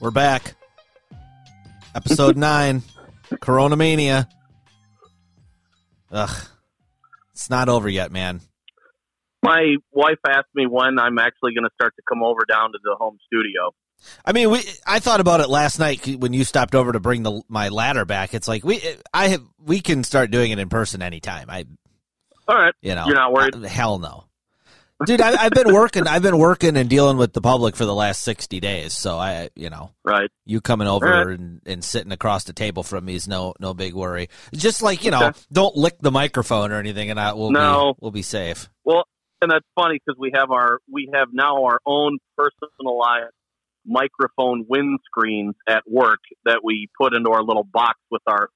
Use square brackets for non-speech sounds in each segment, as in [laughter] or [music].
We're back. Episode [laughs] 9, Corona Mania. Ugh. It's not over yet, man. My wife asked me when I'm actually going to start to come over down to the home studio. I mean, we. I thought about it last night when you stopped over to bring the my ladder back. It's like we, I have, we can start doing it in person anytime. I, All right. you know, You're not worried? hell no, dude. I, I've been working. I've been working and dealing with the public for the last sixty days. So I, you know, Right. you coming over right. and, and sitting across the table from me is no no big worry. Just like you know, Okay. don't lick the microphone or anything, and I will No. be we'll be safe. Well, and that's funny because we have our we have now our own personalized microphone windscreens at work that we put into our little box with our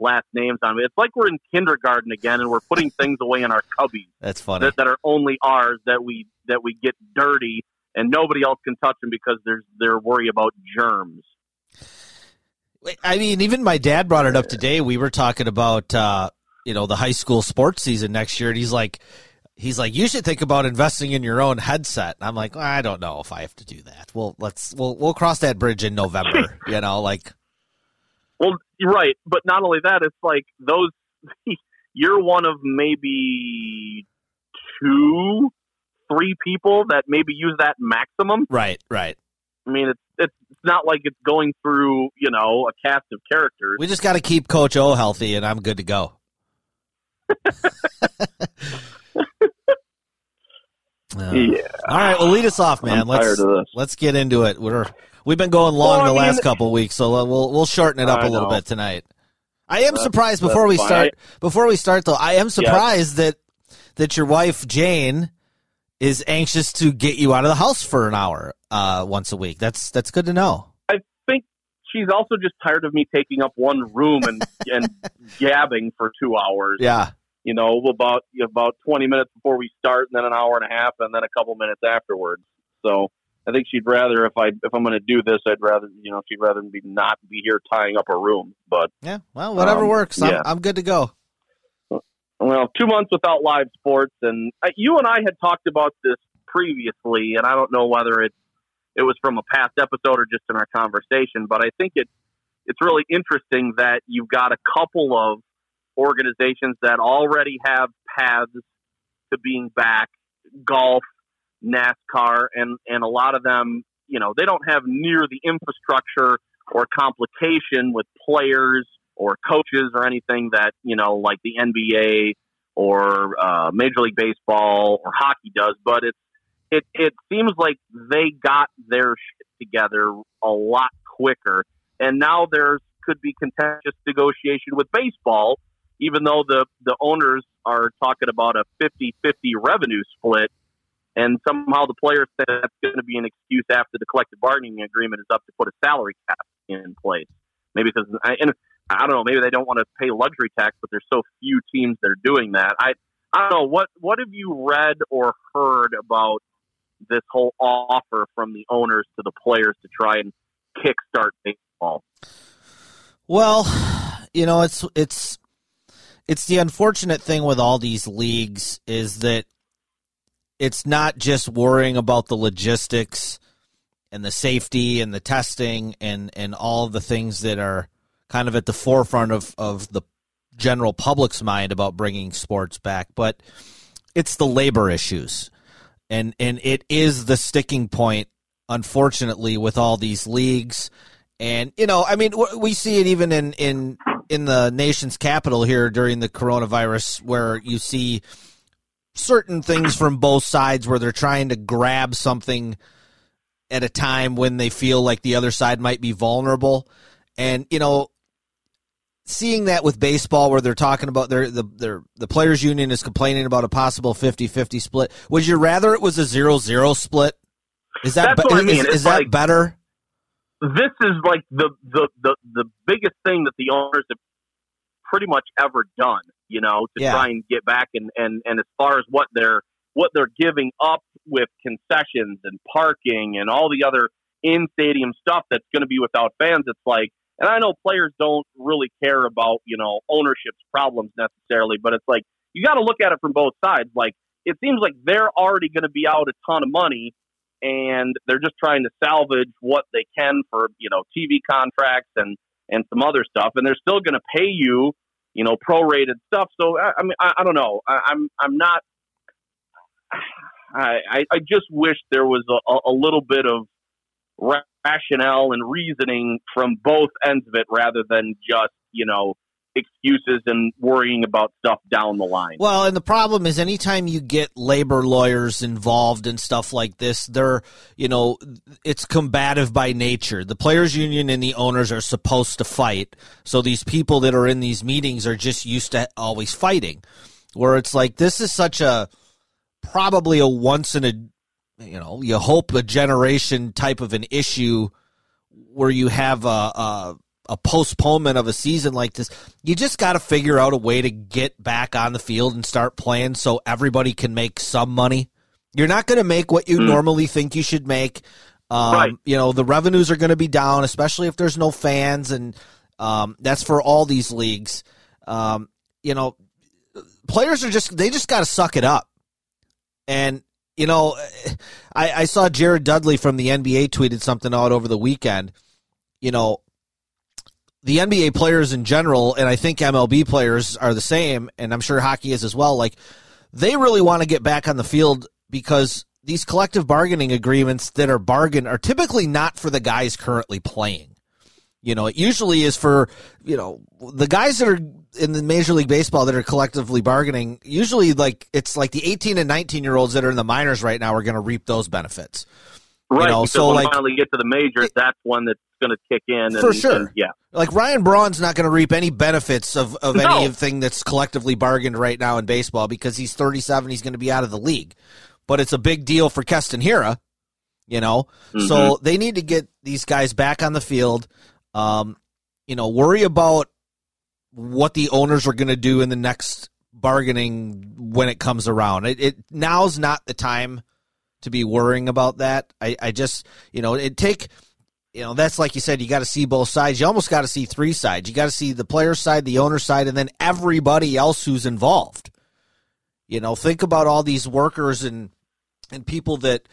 last names on it. It's like we're in kindergarten again, and we're putting things away in our cubbies That's funny. that, that are only ours that we that we get dirty and nobody else can touch them because there's they're worried about germs. I mean, even my dad brought it up today. We were talking about uh, you know the high school sports season next year, and he's like, he's like, you should think about investing in your own headset. And I'm like, well, I don't know if I have to do that. Well, let's we'll we'll cross that bridge in November. [laughs] you know, like Well, right, but not only that, it's like those. [laughs] You're one of maybe two, three people that maybe use that maximum. right, right. I mean, it's it's not like it's going through you know a cast of characters. We just got to keep Coach O healthy, and I'm good to go. [laughs] [laughs] Uh, Yeah, All right, well, lead us off, man. I'm let's tired of this. let's get into it. We're we've been going long Well, I the mean- last couple weeks, so we'll we'll shorten it up I a little know. bit tonight. I am That's- surprised before we that's start. Before we start, though, I am surprised that that your wife Jane is anxious to get you out of the house for an hour uh, once a week. That's that's good to know. I think she's also just tired of me taking up one room and [laughs] and gabbing for two hours. Yeah, you know, about about twenty minutes before we start, and then an hour and a half, and then a couple minutes afterwards. So I think she'd rather if I if I'm going to do this, I'd rather you know she'd rather be not be here tying up a room. But yeah. Well, whatever Um, works. I'm, yeah. I'm good to go. well, two months without live sports, and I, you and I had talked about this previously, and I don't know whether it it was from a past episode or just in our conversation, but I think it it's really interesting that you've got a couple of organizations that already have paths to being back, golf, NASCAR, and and a lot of them, you know, they don't have near the infrastructure or complication with players or coaches or anything that you know, like the NBA or uh, Major League Baseball or hockey does. But it's it it seems like they got their shit together a lot quicker, and now there's could be contentious negotiation with baseball, even though the the owners are talking about a 50-50 revenue split. And somehow the players say that's going to be an excuse after the collective bargaining agreement is up to put a salary cap in place. Maybe because and I don't know, maybe they don't want to pay luxury tax, but there's so few teams that are doing that. I I don't know what what have you read or heard about this whole offer from the owners to the players to try and kickstart baseball? Well, you know, it's it's it's the unfortunate thing with all these leagues is that it's not just worrying about the logistics and the safety and the testing and and all the things that are kind of at the forefront of of the general public's mind about bringing sports back, but it's the labor issues. And and it is the sticking point unfortunately with all these leagues and you know, I mean, we see it even in in in the nation's capital here during the coronavirus, where you see certain things from both sides where they're trying to grab something at a time when they feel like the other side might be vulnerable, and you know, seeing that with baseball where they're talking about their the their the players union is complaining about a possible 50-50 split. Would you rather it was a 0-0 split? Is that That's I mean. is that like- better? this is like the, the the the biggest thing that the owners have pretty much ever done. You know, to Yeah. try and get back and and and as far as what they're what they're giving up with concessions and parking and all the other in stadium stuff that's going to be without fans. It's like, and I know players don't really care about you know ownership's problems necessarily, but it's like you got to look at it from both sides. Like it seems like they're already going to be out a ton of money and they're just trying to salvage what they can for you know TV contracts and and some other stuff, and they're still going to pay you you know prorated stuff. So I, I mean, I, I don't know. I, I'm I'm not. I I just wish there was a- a little bit of rationale and reasoning from both ends of it, rather than just you know excuses and worrying about stuff down the line. Well, and the problem is anytime you get labor lawyers involved in stuff like this, they're, you know, it's combative by nature. The players union and the owners are supposed to fight. So these people that are in these meetings are just used to always fighting. Where it's like this is such a probably a once in a you know, you hope a generation type of an issue where you have a, a a postponement of a season like this, you just got to figure out a way to get back on the field and start playing so everybody can make some money. You're not going to make what you normally think you should make. Um, Right. You know, the revenues are going to be down, especially if there's no fans, and um, that's for all these leagues. Um, you know, players are just they just got to suck it up. And you know, I, I saw Jared Dudley from the NBA tweeted something out over the weekend. You know, the NBA players in general, and I think MLB players are the same, and I'm sure hockey is as well. Like, they really want to get back on the field because these collective bargaining agreements that are bargained are typically not for the guys currently playing. You know, it usually is for, you know, the guys that are in the Major League Baseball that are collectively bargaining, usually like it's like the 18 and 19 year olds that are in the minors right now are going to reap those benefits. Right. know, so, when like- finally get to the majors, that's one that's going to kick in. And, For sure. and, yeah. Like Ryan Braun's not going to reap any benefits of, of No. anything that's collectively bargained right now in baseball because he's 37. He's going to be out of the league. But it's a big deal for Keston Hiura, you know? So they need to get these guys back on the field. Um, you know, worry about what the owners are going to do in the next bargaining when it comes around. It, it now's not the time to be worrying about that. I, I just, you know, it take you know, that's like you said, you got to see both sides. You almost got to see three sides. You got to see the player side, the owner side, and then everybody else who's involved. You know, think about all these workers and and people that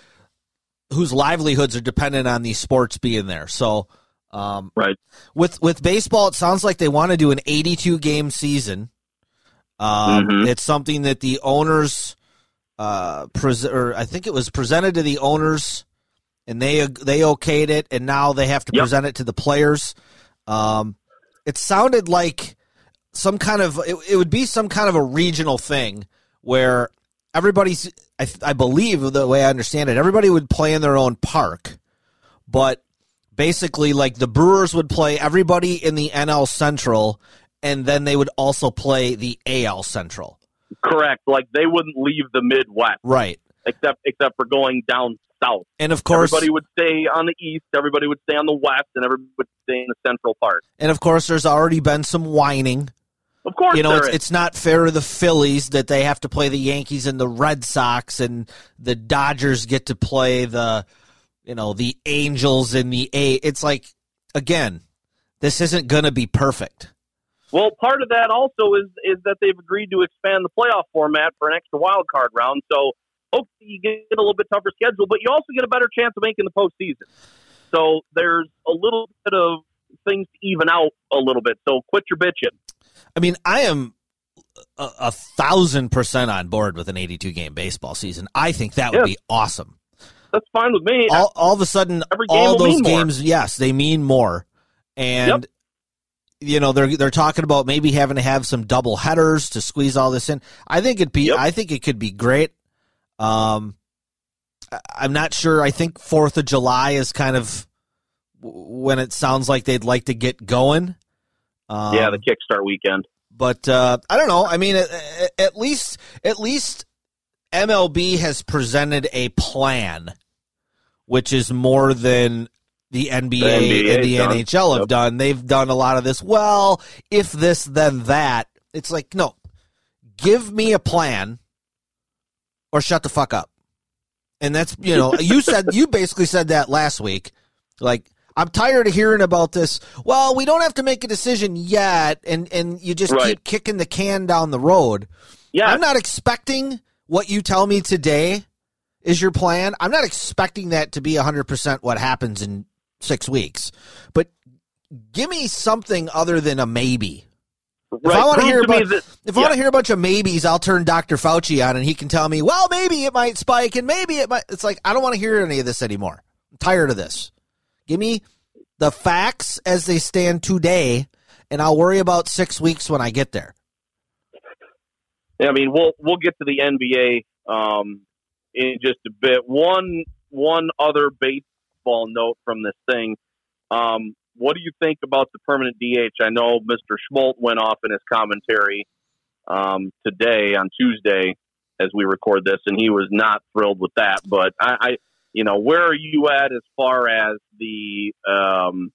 whose livelihoods are dependent on these sports being there. So, um, Right. with with baseball, it sounds like they want to do an 82 game season. Um, Mhm. It's something that the owners, uh, pres- or I think it was presented to the owners, and they they okayed it, and now they have to Yep. present it to the players. Um, it sounded like some kind of it, it would be some kind of a regional thing where everybody's I, I believe the way I understand it, everybody would play in their own park, but basically like the Brewers would play everybody in the NL Central, and then they would also play the AL Central. Correct. Like they wouldn't leave the Midwest Right. except except for going down south. And of course, everybody would stay on the east, everybody would stay on the west, and everybody would stay in the central part. and of course, there's already been some whining. Of course, You know, it's, it's not fair to the Phillies that they have to play the Yankees and the Red Sox, and the Dodgers get to play the, you know, the Angels and the A. It's like, again, this isn't going to be perfect. Well, part of that also is is that they've agreed to expand the playoff format for an extra wild card round. So hopefully you get a little bit tougher schedule, but you also get a better chance of making the postseason. So there's a little bit of things to even out a little bit. So quit your bitching. I mean, I am a, a thousand percent on board with an 82 game baseball season. I think that would Yeah. be awesome. That's fine with me. All, all of a sudden, Every game all those more. games, yes, they mean more. And, Yep. You know, they're, they're talking about maybe having to have some double headers to squeeze all this in. I think it'd be, Yep. I think it could be great. Um, I'm not sure. I think 4th of July is kind of when it sounds like they'd like to get going. Um, yeah, the Kickstart weekend. but uh, I don't know. I mean, at, at least at least MLB has presented a plan, which is more than the NBA, The NBA and the done. NHL have Yep. done. They've done a lot of this. Well, if this, then that. It's like no, give me a plan, or shut the fuck up. And that's you know [laughs] you said you basically said that last week, like. I'm tired of hearing about this. Well, we don't have to make a decision yet, and, and you just Right. keep kicking the can down the road. Yeah, I'm not expecting what you tell me today is your plan. I'm not expecting that to be 100% what happens in six weeks. But give me something other than a maybe. If. I want to hear about, that- if I want to hear a bunch of maybes, I'll turn Dr. Fauci on and he can tell me, well, maybe it might spike and maybe it might. It's like I don't want to hear any of this anymore. I'm tired of this. Give me the facts as they stand today, and I'll worry about six weeks when I get there. Yeah, I mean, we'll we'll get to the NBA um, in just a bit. One one other baseball note from this thing. Um, what do you think about the permanent DH? I know Mr. Schmolt went off in his commentary um, today on Tuesday as we record this, and he was not thrilled with that. But I, I you know, where are you at as far as the um,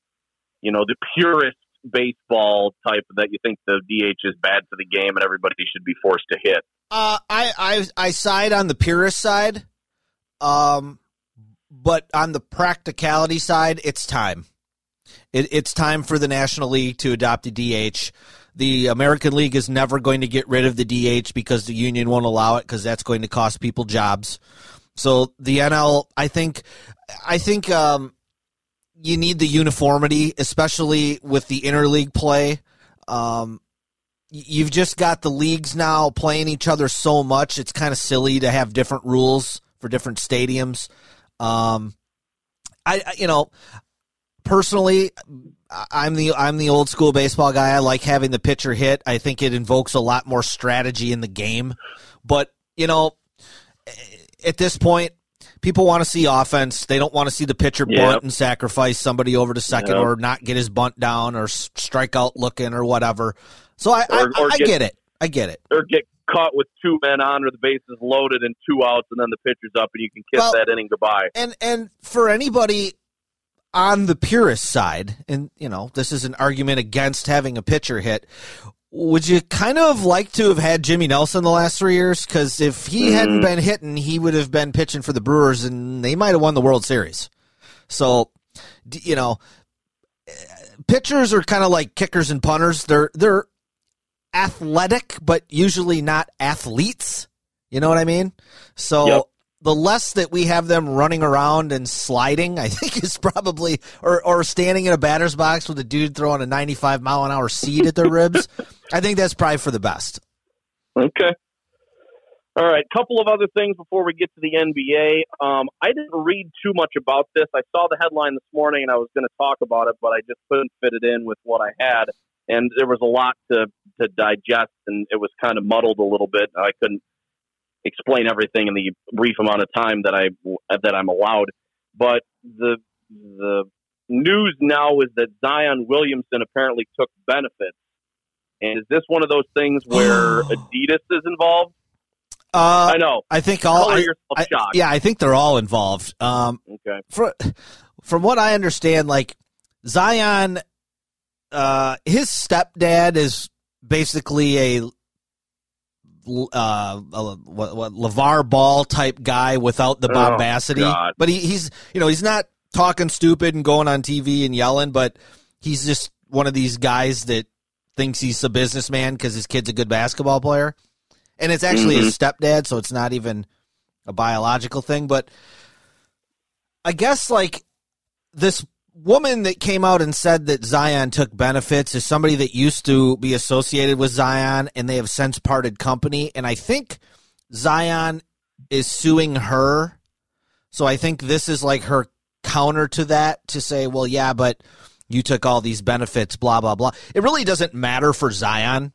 you know the purist baseball type that you think the DH is bad for the game and everybody should be forced to hit? Uh, I, I I side on the purist side, um, but on the practicality side, it's time. It, it's time for the National League to adopt a DH. The American League is never going to get rid of the DH because the union won't allow it because that's going to cost people jobs. So the NL, I think, I think um, you need the uniformity, especially with the interleague play. Um, you've just got the leagues now playing each other so much. It's kind of silly to have different rules for different stadiums. Um, I, I- you know, personally, I- I'm the I'm the old school baseball guy. I like having the pitcher hit. I think it invokes a lot more strategy in the game. But you know, at this point, people want to see offense. They don't want to see the pitcher Yep. bunt and sacrifice somebody over to second Yep. or not get his bunt down or strike out looking or whatever. So I I, Or- or I get- get it. I get it. Or get caught with two men on or the bases loaded and two outs and then the pitcher's up and you can kiss Well- that inning goodbye. and and for anybody on the purist side, and you know, this is an argument against having a pitcher hit. Would you kind of like to have had Jimmy Nelson the last three years? Because if he hadn't been hitting, he would have been pitching for the Brewers, and they might have won the World Series. So, you know, eh, pitchers are kind of like kickers and punters. They're they're athletic, but usually not athletes. You know what I mean? So Yep. the less that we have them running around and sliding, I [laughs] think is probably or or standing in a batter's box with a dude throwing a 95 mile an hour seed at their ribs. I think that's probably for the best. Okay. All right. Couple of other things before we get to the NBA. Um, I didn't read too much about this. I saw the headline this morning and I was going to talk about it, but I just couldn't fit it in with what I had. And there was a lot to, to digest and it was kind of muddled a little bit. I couldn't explain everything in the brief amount of time that I that I'm allowed. But the the news now is that Zion Williamson apparently took benefits. And is this one of those things where [sighs] Adidas is involved? Uh, I know. I think all. I- I- shocked. yeah, I think they're all involved. Um, Okay. for, from what I understand, like Zion, uh, his stepdad is basically a uh, a, what, what LaVar Ball type guy without the Oh, bombacity. God. but he, he's you know he's not talking stupid and going on TV and yelling, but he's just one of these guys that thinks he's a businessman because his kid's a good basketball player, and it's actually his stepdad, so it's not even a biological thing. But I guess like this woman that came out and said that Zion took benefits is somebody that used to be associated with Zion and they have since parted company. And I think Zion is suing her. So I think this is like her counter to that to say, well, yeah, but you took all these benefits, blah, blah, blah. It really doesn't matter for Zion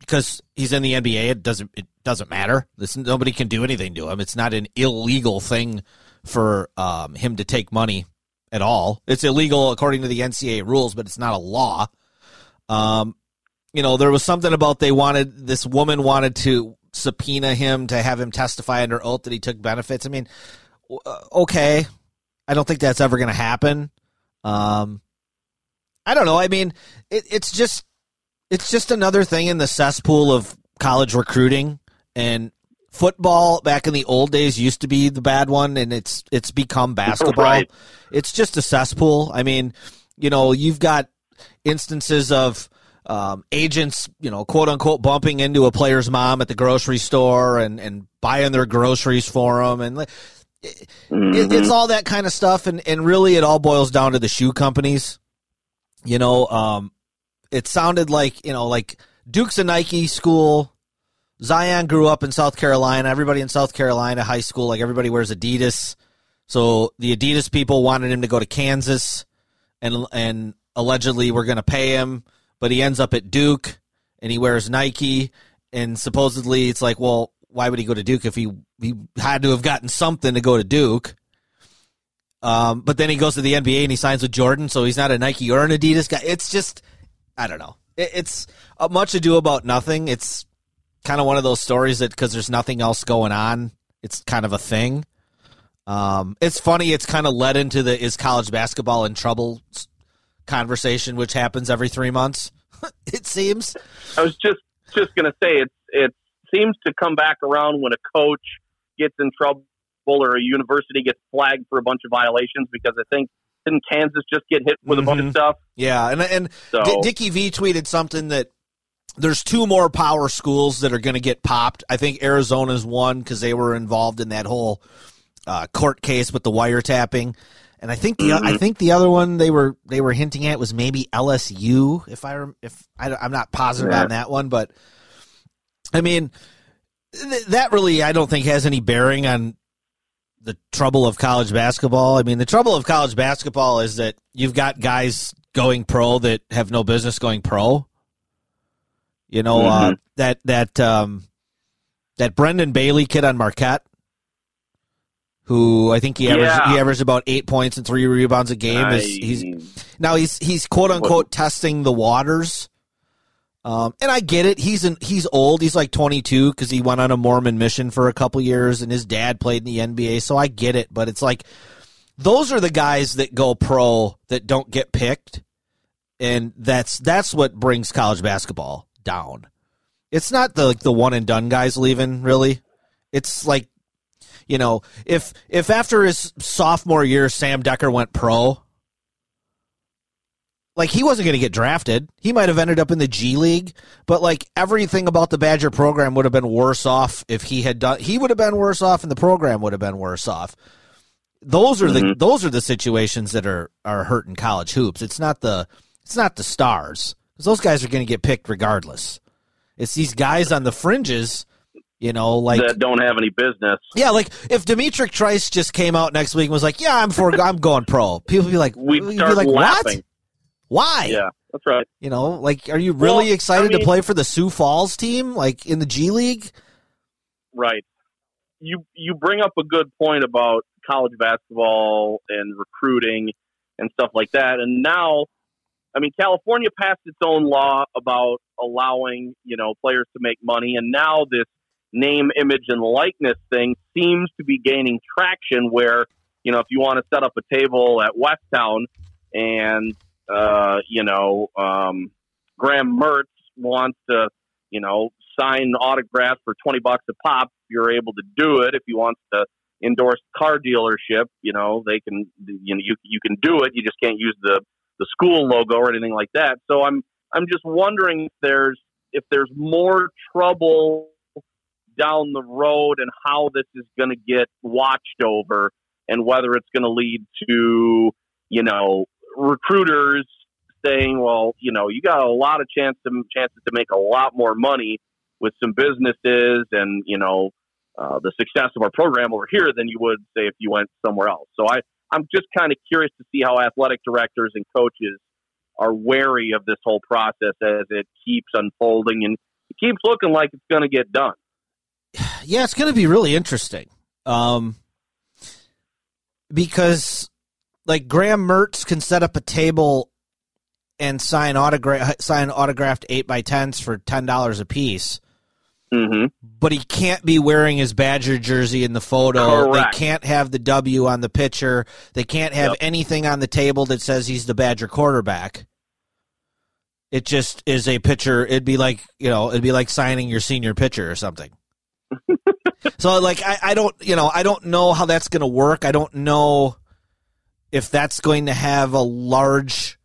because he's in the NBA. It doesn't, it doesn't matter. This, nobody can do anything to him. It's not an illegal thing for um, him to take money at all. It's illegal according to the NCAA rules, but it's not a law. Um, you know, there was something about they wanted this woman wanted to subpoena him to have him testify under oath that he took benefits. I mean, uh, okay, I don't think that's ever going to happen. Um, I don't know. I mean, it, it's just it's just another thing in the cesspool of college recruiting and football back in the old days used to be the bad one and it's it's become [laughs] basketball. Right. it's just a cesspool. I mean you know you've got instances of um, agents you know quote unquote bumping into a player's mom at the grocery store and and buying their groceries for them and like, it, it- it's all that kind of stuff and and really it all boils down to the shoe companies. You know um it sounded like you know like duke's a nike school zion grew up in south carolina everybody in south carolina high school like everybody wears adidas so the adidas people wanted him to go to kansas and and allegedly we're going to pay him but he ends up at duke and he wears nike and supposedly it's like well why would he go to duke if he he had to have gotten something to go to duke um, but then he goes to the NBA and he signs with Jordan, so he's not a Nike or an Adidas guy. It's just, I don't know. It, it's uh, much ado about nothing. It's kind of one of those stories that because there's nothing else going on, it's kind of a thing. Um, it's funny. It's kind of led into the is college basketball in trouble conversation, which happens every three months. [laughs] it seems. I was just just going to say it. It seems to come back around when a coach gets in trouble or a university gets flagged for a bunch of violations because I think didn't Kansas just get hit with a bunch of Mhm. stuff? Yeah, and and So D- Dickie V tweeted something that there's two more power schools that are going to get popped. I think Arizona's one because they were involved in that whole uh, court case with the wiretapping, and I think the I think the other one they were they were hinting at was maybe LSU. If I if I, am not positive Yeah. on that one, but I mean th- that really I don't think has any bearing on the trouble of college basketball. I mean, the trouble of college basketball is that you've got guys going pro that have no business going pro. You know, uh, Mhm. that that um, that Brendan Bailey kid on Marquette, who I think he averaged Yeah. he averaged about eight points and three rebounds a game. Is he's now he's he's quote unquote testing the waters. Um, and I get it. He's an, he's old. He's like 22 because he went on a Mormon mission for a couple years, and his dad played in the NBA. So I get it. But it's like those are the guys that go pro that don't get picked, and that's that's what brings college basketball down. It's not the like the one and done guys leaving. Really, it's like you know if if after his sophomore year Sam Dekker went pro like he wasn't going to get drafted. He might have ended up in the G League, but like everything about the Badger program would have been worse off if he had done. He would have been worse off, and the program would have been worse off. Those are the mm-hmm. those are the situations that are are hurting college hoops. It's not the it's not the stars because those guys are going to get picked regardless. It's these guys on the fringes, you know, like that don't have any business. yeah, like if D'Mitrik Trice just came out next week and was like, "Yeah, I'm for I'm going pro," people be like, We'd be like, laughing. "What? Why?" Yeah, that's right. You know, like, are you really Well, excited I mean- to play for the Sioux Falls team, like in the G League? Right. You you bring up a good point about college basketball and recruiting and stuff like that. And now, I mean, California passed its own law about allowing you know players to make money, and now this name, image, and likeness thing seems to be gaining traction. Where you know, if you want to set up a table at West Towne and uh, you know um, Graham Mertz wants to you know, sign autographs for 20 bucks a pop. You're able to do it. If he wants to endorse car dealership, you know, they can, you know, you, you can do it. You just can't use the, the school logo or anything like that. So I'm, I'm just wondering if there's, if there's more trouble down the road and how this is going to get watched over and whether it's going to lead to, you know, recruiters saying, well, you know, you got a lot of chance to, chances to make a lot more money with some businesses and, you know, uh, the success of our program over here than you would say if you went somewhere else. So I, I'm just kind of curious to see how athletic directors and coaches are wary of this whole process as it keeps unfolding and it keeps looking like it's going to get done. Yeah, it's going to be really interesting. Um, because like Graham Mertz can set up a table and sign autograph sign autographed eight by tens for ten dollars a piece. Mm-hmm. But he can't be wearing his Badger jersey in the photo. Correct. They can't have the W on the picture. They can't have Yep. anything on the table that says he's the Badger quarterback. It just is a picture. It'd be like you know, it'd be like signing your senior pitcher or something. [laughs] so like I, I don't you know I don't know how that's going to work. I don't know if that's going to have a large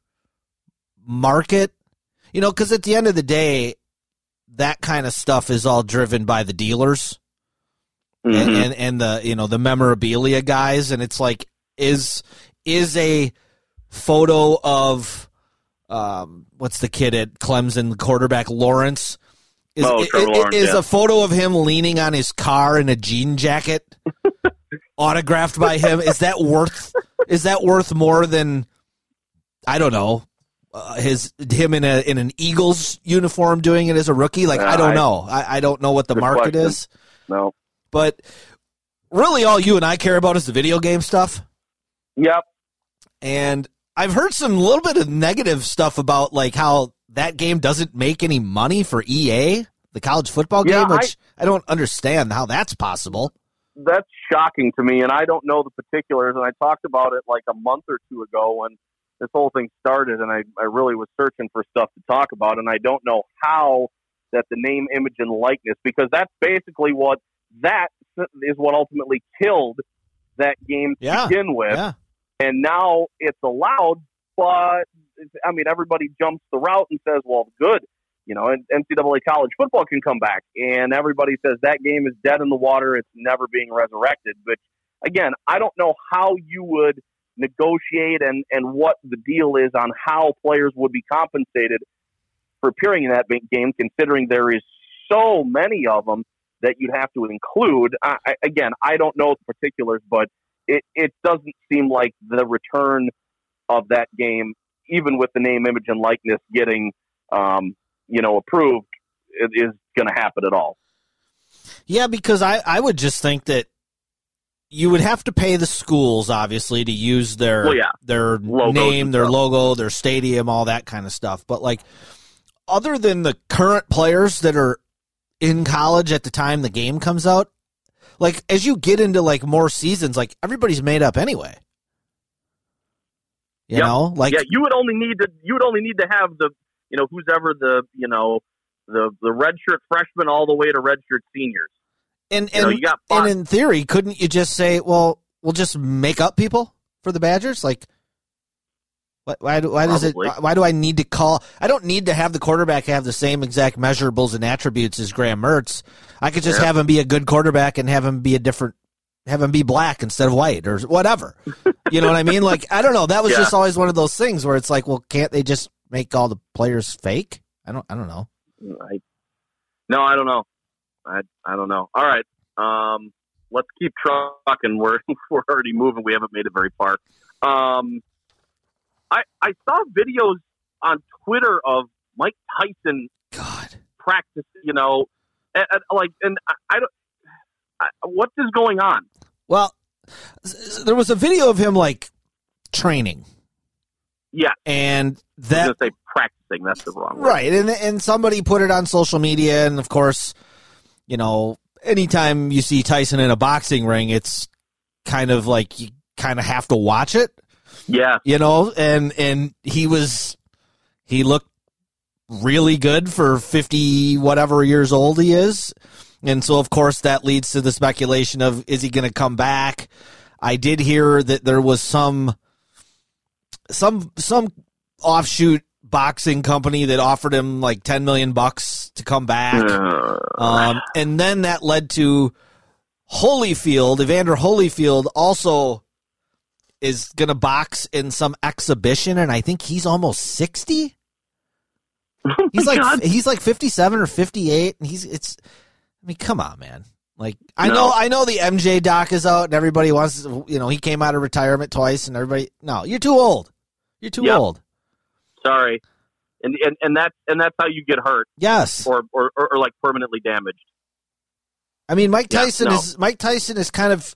market. You know, because at the end of the day, that kind of stuff is all driven by the dealers and, Mhm. and and the you know the memorabilia guys, and it's like is is a photo of um what's the kid at Clemson, quarterback Lawrence. Is, Oh, i- Trevor Lawrence, is yeah. a photo of him leaning on his car in a jean jacket [laughs] autographed by him is that worth is that worth more than I don't know uh, his him in a in an Eagles uniform doing it as a rookie like I don't I- know I, I don't know what the market question. is No. but really all you and I care about is the video game stuff Yep. and I've heard some little bit of negative stuff about like how that game doesn't make any money for EA the college football Yeah, game which I don't understand how that's possible That's shocking to me, and I don't know the particulars. And I talked about it like a month or two ago when this whole thing started, and I, I really was searching for stuff to talk about, and I don't know how that the name, image, and likeness, because that's basically what that is what ultimately killed that game to Yeah, begin with. yeah and now it's allowed, but I mean, everybody jumps the route and says, well, good. You know, and NCAA college football can come back, and everybody says that game is dead in the water. It's never being resurrected. But again, I don't know how you would negotiate and and what the deal is on how players would be compensated for appearing in that game, considering there is so many of them that you'd have to include. I, again, I don't know the particulars, but it, it doesn't seem like the return of that game, even with the name, image, and likeness getting, um, you know, approved, is going to happen at all. Yeah, because I, I would just think that you would have to pay the schools obviously to use their Well, yeah. their Logos name, their logo, their stadium, all that kind of stuff. But like other than the current players that are in college at the time the game comes out, like as you get into like more seasons, like everybody's made up anyway. You Yep. know, like yeah, you would only need to you would only need to have the you know who's ever the you know the the redshirt freshman all the way to redshirt seniors. And You know, and you and in theory, couldn't you just say, well, we'll just make up people for the Badgers? Like, why, why, do- why does it, why, why do I need to call? I don't need to have the quarterback have the same exact measurables and attributes as Graham Mertz. I could just Yeah. have him be a good quarterback and have him be a different, have him be black instead of white or whatever. You know what I mean? Like, I don't know. That was [laughs] Yeah. just always one of those things where it's like, well, can't they just make all the players fake? I don't, I don't know. I, no, I don't know. I I don't know. All right, um, let's keep trucking. [laughs] We're we're already moving. We haven't made it very far. Um, I I saw videos on Twitter of Mike Tyson God. practice. You know, and, and, like, and I, I don't. I, what is going on? Well, there was a video of him like training. Yeah. And I was that say practicing. That's the wrong word. right, and and somebody put it on social media, and of course, you know, anytime you see Tyson in a boxing ring, it's kind of like you kind of have to watch it, Yeah. you know, and and he was he looked really good for 50 whatever years old he is. And so of course that leads to the speculation of is he going to come back? I did hear that there was some some some offshoot boxing company that offered him like 10 million bucks to come back. Uh, Um, and then that led to Holyfield, Evander Holyfield also is going to box in some exhibition and I think he's almost 60. He's like God. he's like 57 or 58 and he's it's I mean come on man. Like I No. know I know the MJ doc is out and everybody wants you know he came out of retirement twice and everybody no, you're too old. You're too Yep. old. Sorry. And, and and that's and that's how you get hurt Yes. or or, or, or like permanently damaged. I mean, Mike Yeah, Tyson no. is Mike Tyson has kind of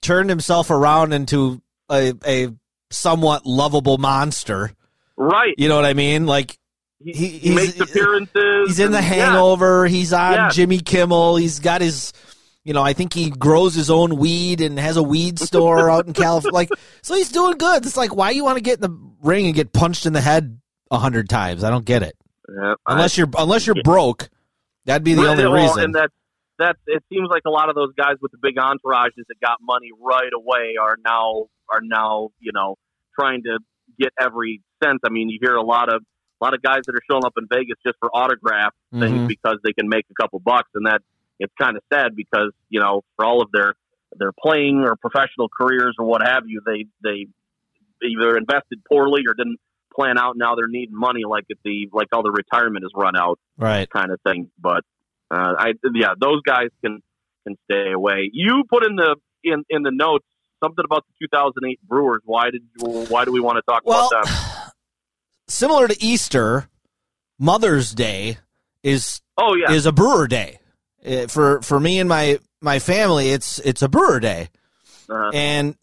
turned himself around into a, a somewhat lovable monster. right. You know what I mean? Like He, he- he he's- makes appearances. he's in The and- yeah. Hangover. He's on Yeah. Jimmy Kimmel. He's got his, you know, I think he grows his own weed and has a weed [laughs] store out in California. Like, so he's doing good. It's like, why you want to get in the ring and get punched in the head a hundred times? I don't get it. Yeah, I- Unless you're unless you're broke, that'd be the only well, reason. And that that it seems like a lot of those guys with the big entourages that got money right away are now are now you know trying to get every cent. I mean, you hear a lot of a lot of guys that are showing up in Vegas just for autograph things Mhm. because they can make a couple bucks, and that it's kind of sad because you know for all of their their playing or professional careers or what have you, they they either invested poorly or didn't plan out. Now they're needing money like if the like all the retirement is run out right. kind of thing. But uh, I yeah, those guys can can stay away. You put in the in in the notes something about the 2008 Brewers. Why did you? Why do we want to talk Well, about them? [sighs] similar to Easter, Mother's Day is Oh yeah, is a brewer day. Uh, for for me and my my family, it's it's a brewer day. uh, and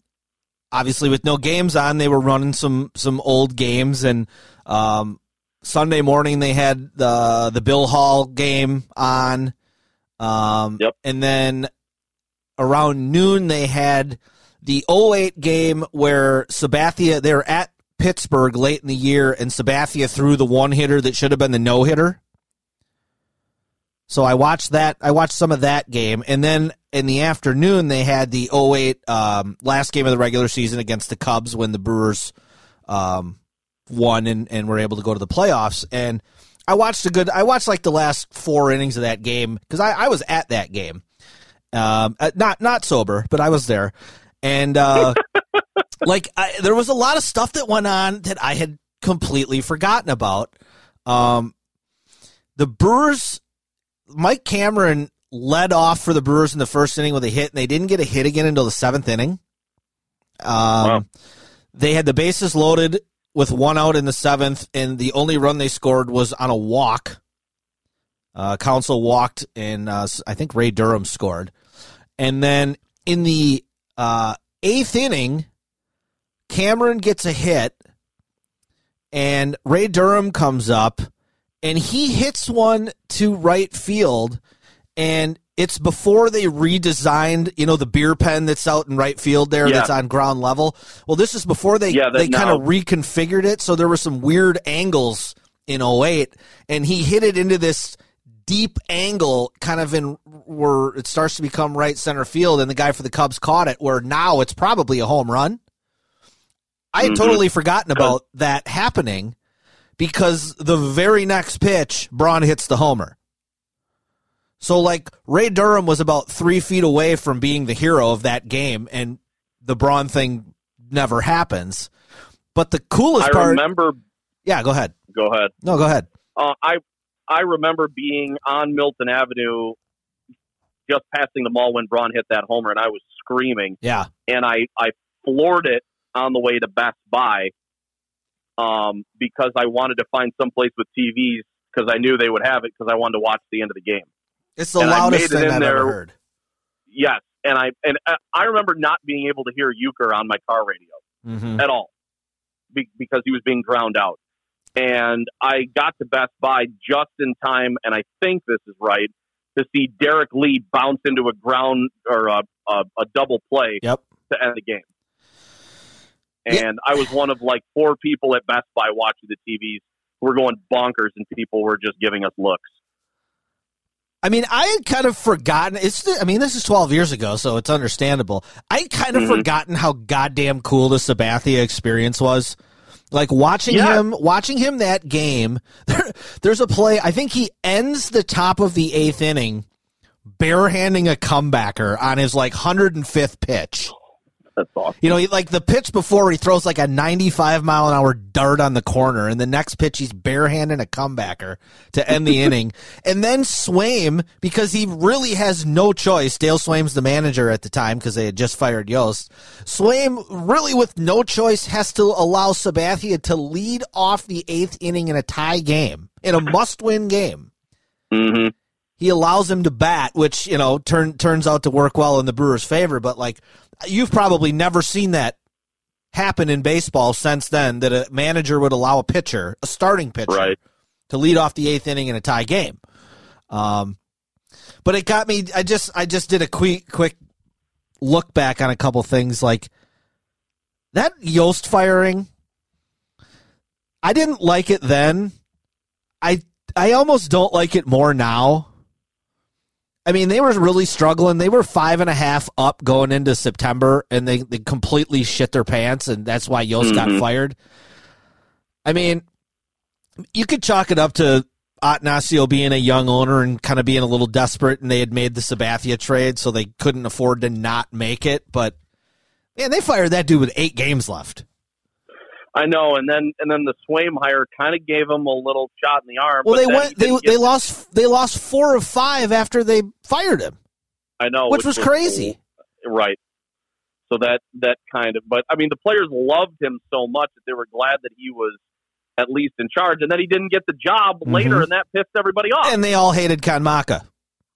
obviously with no games on they were running some some old games and um sunday morning they had the the bill hall game on um Yep. and then around noon they had the 08 game where sabathia they were at pittsburgh late in the year and sabathia threw the one hitter that should have been the no hitter so I watched that. I watched some of that game, and then in the afternoon they had the 08 um, last game of the regular season against the Cubs when the Brewers um, won and, and were able to go to the playoffs. And I watched a good. I watched like the last four innings of that game because I, I was at that game, um, uh, not not sober, but I was there, and uh, [laughs] like I, there was a lot of stuff that went on that I had completely forgotten about. Um, the Brewers Mike Cameron led off for the Brewers in the first inning with a hit, and they didn't get a hit again until the seventh inning. Um, Wow. They had the bases loaded with one out in the seventh, and the only run they scored was on a walk. Uh, Counsell walked, and uh, I think Ray Durham scored. And then in the uh, eighth inning, Cameron gets a hit, and Ray Durham comes up and he hits one to right field and it's before they redesigned you know the beer pen that's out in right field there Yeah. that's on ground level well this is before they Yeah, they kind of reconfigured it so there were some weird angles in 08 and he hit it into this deep angle kind of in where it starts to become right center field and the guy for the cubs caught it where now it's probably a home run i had Mhm. totally forgotten about that happening because the very next pitch, Braun hits the homer. So, like, Ray Durham was about three feet away from being the hero of that game, and the Braun thing never happens. But the coolest I part. I remember. yeah, go ahead. Go ahead. No, go ahead. Uh, I I remember being on Milton Avenue, just passing the mall when Braun hit that homer, and I was screaming. Yeah. and I, I floored it on the way to Best Buy um, because I wanted to find some place with TVs because I knew they would have it because I wanted to watch the end of the game. It's the And loudest thing in I've there. ever heard. Yes, and I and I remember not being able to hear Uecker on my car radio hmm at all be- because he was being drowned out. And I got to Best Buy just in time, and I think this is right to see Derrek Lee bounce into a ground or a, a, a double play Yep. to end the game. Yeah. And I was one of like four people at Best Buy watching the TVs who were going bonkers, and people were just giving us looks. I mean, I had kind of forgotten. It's. I mean, this is twelve years ago, so it's understandable. I kind of Mhm. forgotten how goddamn cool the Sabathia experience was. Like watching Yeah. him, watching him that game. [laughs] There, there's a play. I think he ends the top of the eighth inning, barehanding a comebacker on his like 105th pitch. That's awesome. You know, he, like the pitch before, he throws like a 95 mile an hour dart on the corner, and the next pitch, he's barehanding a comebacker to end the [laughs] inning. And then Sveum, because he really has no choice, Dale Sveum's the manager at the time because they had just fired Yost. Sveum, really with no choice, has to allow Sabathia to lead off the eighth inning in a tie game, in a [laughs] must win game hmm he allows him to bat, which you know turn turns out to work well in the Brewers' favor. But like, you've probably never seen that happen in baseball since then that a manager would allow a pitcher, a starting pitcher, Right. to lead off the eighth inning in a tie game. Um, but it got me. I just I just did a quick quick look back on a couple things like that Yost firing. I didn't like it then. I I almost don't like it more now. I mean, they were really struggling. They were five and a half up going into September, and they, they completely shit their pants, and that's why Yost got mm-hmm. fired. I mean, you could chalk it up to Attanasio being a young owner and kind of being a little desperate, and they had made the Sabathia trade, so they couldn't afford to not make it. But man, they fired that dude with eight games left. I know, and then and then the Sveum hire kind of gave him a little shot in the arm. Well, they went. They they lost. They lost four of five after they fired him, I know, which was crazy. right? So that that kind of, but I mean, the players loved him so much that they were glad that he was at least in charge, and then he didn't get the job later, Mhm. and that pissed everybody off. and they all hated Ken Macha.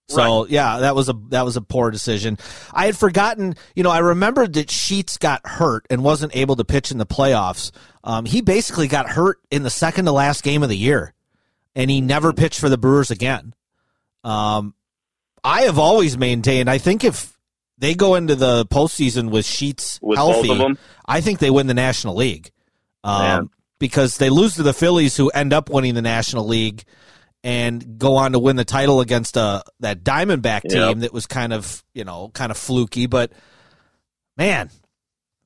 So yeah, that was a that was a poor decision. I had forgotten, you know, I remembered that Sheets got hurt and wasn't able to pitch in the playoffs. Um, he basically got hurt in the second to last game of the year, and he never pitched for the Brewers again. Um, I have always maintained. I think if they go into the postseason with Sheets With healthy, both of them? I think they win the National League. Um, because they lose to the Phillies, who end up winning the National League and go on to win the title against uh, that Diamondback team Yep. that was kind of you know kind of fluky. But man,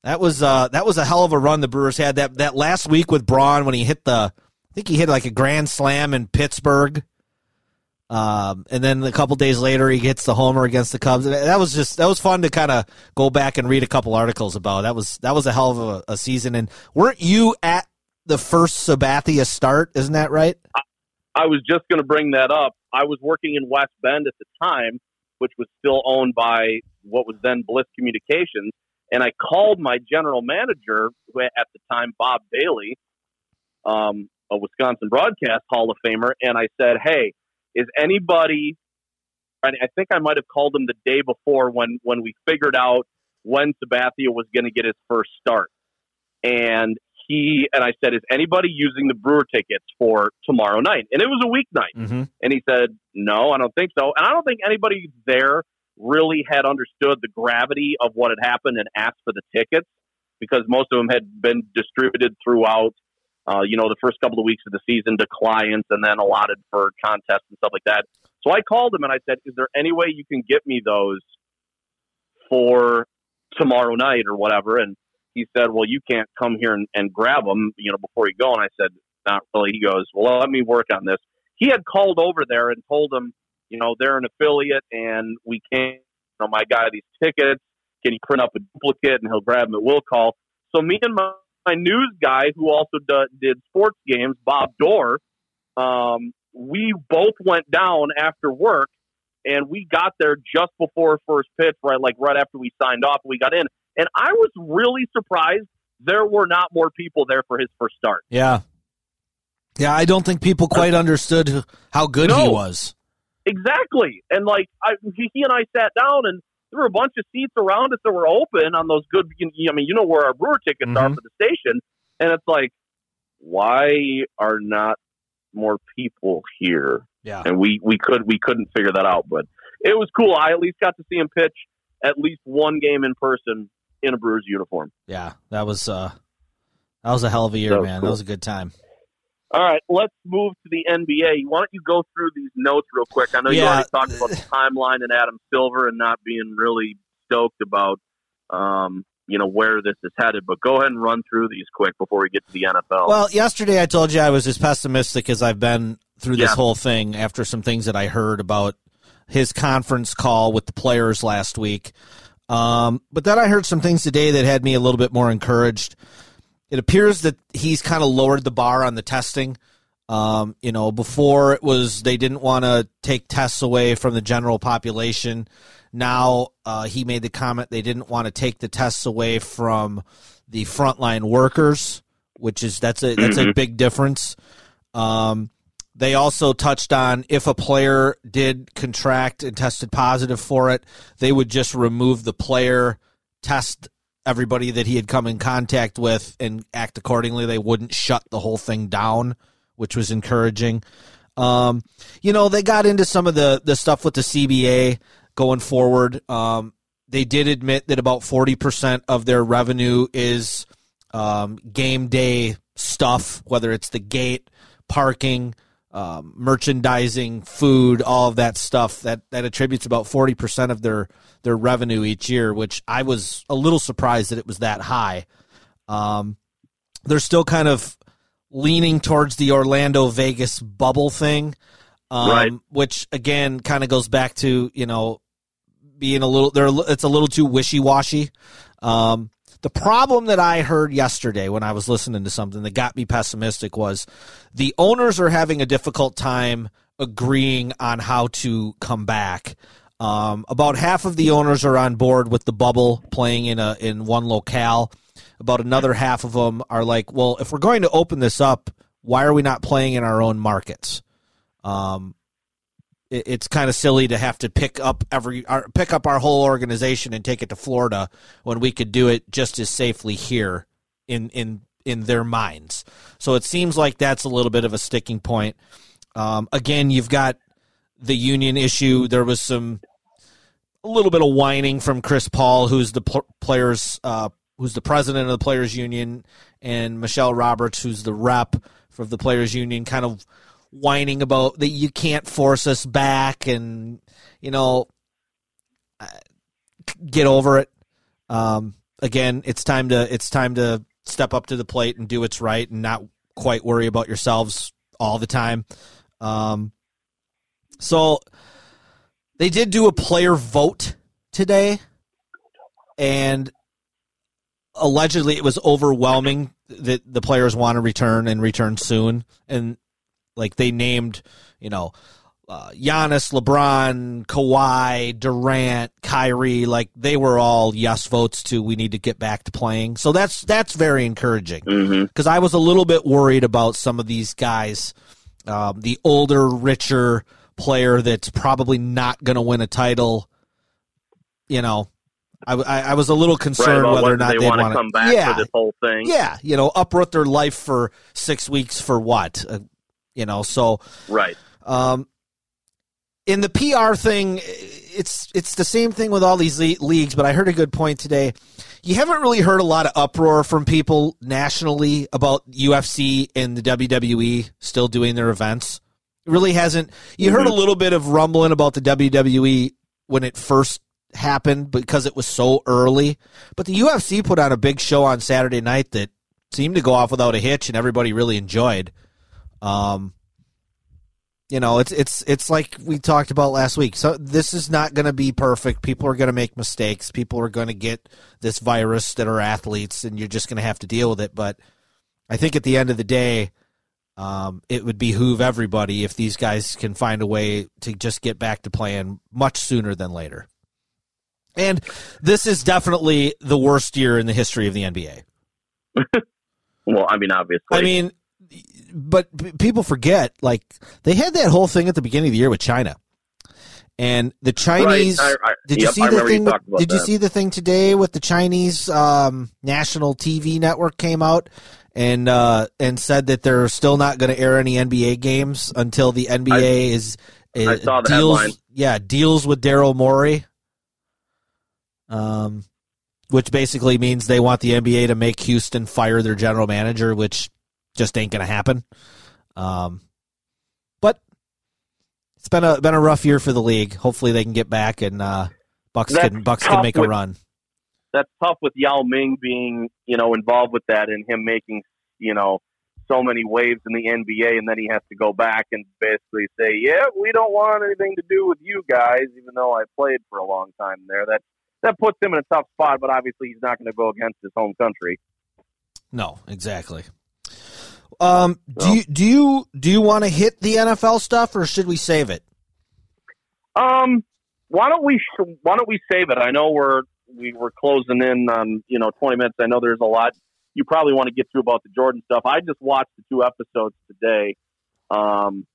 that was uh, that was a hell of a run the Brewers had that that last week with Braun when he hit the I think he hit like a grand slam in Pittsburgh. Um, and then a couple days later, he hits the homer against the Cubs. That was just that was fun to kind of go back and read a couple articles about. That was that was a hell of a, a season. And weren't you at the first Sabathia start? Isn't that right? I was just going to bring that up. I was working in West Bend at the time, which was still owned by what was then Bliss Communications, and I called my general manager who at the time, Bob Bailey, um, a Wisconsin Broadcast Hall of Famer, and I said, "Hey, is anybody?" I think I might have called him the day before when when we figured out when Sabathia was going to get his first start, and he and I said, "Is anybody using the Brewer tickets for tomorrow night?" And it was a weeknight. Mm-hmm. And he said, No, I don't think so. And I don't think anybody there really had understood the gravity of what had happened and asked for the tickets because most of them had been distributed throughout, uh, you know, the first couple of weeks of the season to clients and then allotted for contests and stuff like that. So I called him and I said, Is there any way you can get me those for tomorrow night or whatever? And he said, Well, you can't come here and, and grab them, you know, before you go. And I said, Not really. He goes, Well, let me work on this he had called over there and told them, you know, they're an affiliate and we can't, you know, my guy these tickets. Can you print up a duplicate and he'll grab them at will call? So me and my, my news guy who also did sports games, Bob Dorr, um, we both went down after work and we got there just before first pitch, right? Like right after we signed off, we got in. And I was really surprised there were not more people there for his first start. Yeah, yeah. I don't think people quite understood how good he was. Exactly. And like I, he he and I sat down and there were a bunch of seats around us that were open on those good. I mean, you know where our brewer tickets are Mhm. for the station, and it's like, why are not more people here? Yeah. And we we could we couldn't figure that out, but it was cool. I at least got to see him pitch at least one game in person in a Brewers uniform. Yeah, that was uh, that was a hell of a year, That man. cool. That was a good time. All right, let's move to the NBA. Why don't you go through these notes real quick? I know you already talked about the timeline and Adam Silver and not being really stoked about, um, you know, where this is headed. But go ahead and run through these quick before we get to the NFL. Well, yesterday I told you I was as pessimistic as I've been through this Yeah. whole thing after some things that I heard about his conference call with the players last week. Um, but then I heard some things today that had me a little bit more encouraged. It appears that he's kind of lowered the bar on the testing. Um, you know, before it was they didn't want to take tests away from the general population. Now uh, he made the comment they didn't want to take the tests away from the frontline workers, which is that's a that's a big difference. Um, they also touched on if a player did contract and tested positive for it, they would just remove the player test everybody that he had come in contact with and act accordingly. They wouldn't shut the whole thing down, which was encouraging. Um, you know, they got into some of the the stuff with the CBA going forward. Um, they did admit that about forty percent of their revenue is um, game day stuff, whether it's the gate, parking, um, merchandising, food, all of that stuff. That that attributes about forty percent of their their revenue each year, which I was a little surprised that it was that high. Um, they're still kind of leaning towards the Orlando Vegas bubble thing, um, Right. which again kind of goes back to you know being a little there. It's a little too wishy washy. Um, the problem that I heard yesterday when I was listening to something that got me pessimistic was the owners are having a difficult time agreeing on how to come back. Um, about half of the owners are on board with the bubble playing in a in one locale. About another half of them are like, well, if we're going to open this up, why are we not playing in our own markets? Um, it's kind of silly to have to pick up every our, pick up our whole organization and take it to Florida when we could do it just as safely here in in in their minds. So it seems like that's a little bit of a sticking point. Um, again, you've got the union issue. There was some a little bit of whining from Chris Paul, who's the pl- players, uh, who's the president of the players union, and Michelle Roberts, who's the rep for the players union, kind of whining about that you can't force us back, and you know, uh, get over it. Um, again, it's time to it's time to step up to the plate and do what's right, and not quite worry about yourselves all the time. Um, so they did do a player vote today, and allegedly it was overwhelming that the players want to return and return soon. And like they named, you know, uh, Giannis, LeBron, Kawhi, Durant, Kyrie, like they were all yes votes to we need to get back to playing. So that's that's very encouraging Mm-hmm. because I was a little bit worried about some of these guys, um, the older, richer player that's probably not going to win a title. You know, I, I, I was a little concerned about whether or not they want to come back yeah, for this whole thing. yeah, you know, uproot their life for six weeks for what? Uh, you know, so Right. um, in the PR thing, it's it's the same thing with all these le- leagues. But I heard a good point today. You haven't really heard a lot of uproar from people nationally about UFC and the WWE still doing their events. It really hasn't. You heard a little bit of rumbling about the WWE when it first happened because it was so early. But the UFC put on a big show on Saturday night that seemed to go off without a hitch, and everybody really enjoyed. Um, you know, it's it's it's like we talked about last week. So this is not going to be perfect. People are going to make mistakes. People are going to get this virus that are athletes, and you're just going to have to deal with it. But I think at the end of the day, um, it would behoove everybody if these guys can find a way to just get back to playing much sooner than later. And this is definitely the worst year in the history of the NBA. [laughs] Well, I mean, obviously. I mean, but people forget like they had that whole thing at the beginning of the year with China, and the Chinese. I- I- did you see I the you thing? with- did you see the thing today with the Chinese um, national TV network came out and uh, and said that they're still not going to air any NBA games until the NBA is, is I saw the deals. headline. Yeah, deals with Daryl Morey. Um, which basically means they want the NBA to make Houston fire their general manager, which just ain't going to happen. Um, but it's been a been a rough year for the league. Hopefully, they can get back and uh, Bucks That's can Bucks can make a run. that's tough with Yao Ming being, you know, involved with that and him making, you know, so many waves in the NBA, and then he has to go back and basically say, "Yeah, we don't want anything to do with you guys," even though I played for a long time there. That that puts him in a tough spot, but obviously he's not going to go against his home country. No, exactly. Um, do So- you do you do you want to hit the NFL stuff or should we save it? Um, why don't we why don't we save it? I know we're we were closing in on you know twenty minutes. I know there's a lot you probably want to get through about the Jordan stuff. I just watched the two episodes today. Um,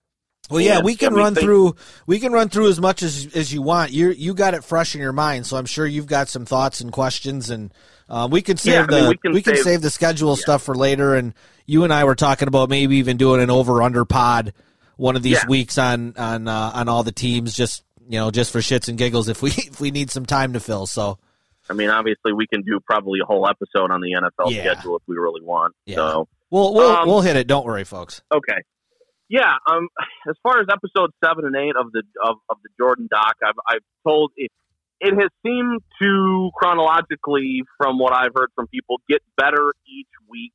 Well, yeah, we can I mean, run they- through. We can run through as much as as you want. You you got it fresh in your mind, so I'm sure you've got some thoughts and questions, and uh, we can save Yeah, I the mean, we we can, can save, save- the schedule stuff for later. And you and I were talking about maybe even doing an over under pod one of these Yeah. weeks on on uh, on all the teams, just you know, just for shits and giggles if we [laughs] if we need some time to fill. So I mean, obviously, we can do probably a whole episode on the NFL Yeah. schedule if we really want. Yeah. So we'll we'll Um, we'll hit it. Don't worry, folks. okay, yeah. Um, [laughs] as far as episode seven and eight of the of, of the Jordan doc, I've I've told it, it has seemed to chronologically, from what I've heard from people, get better each week.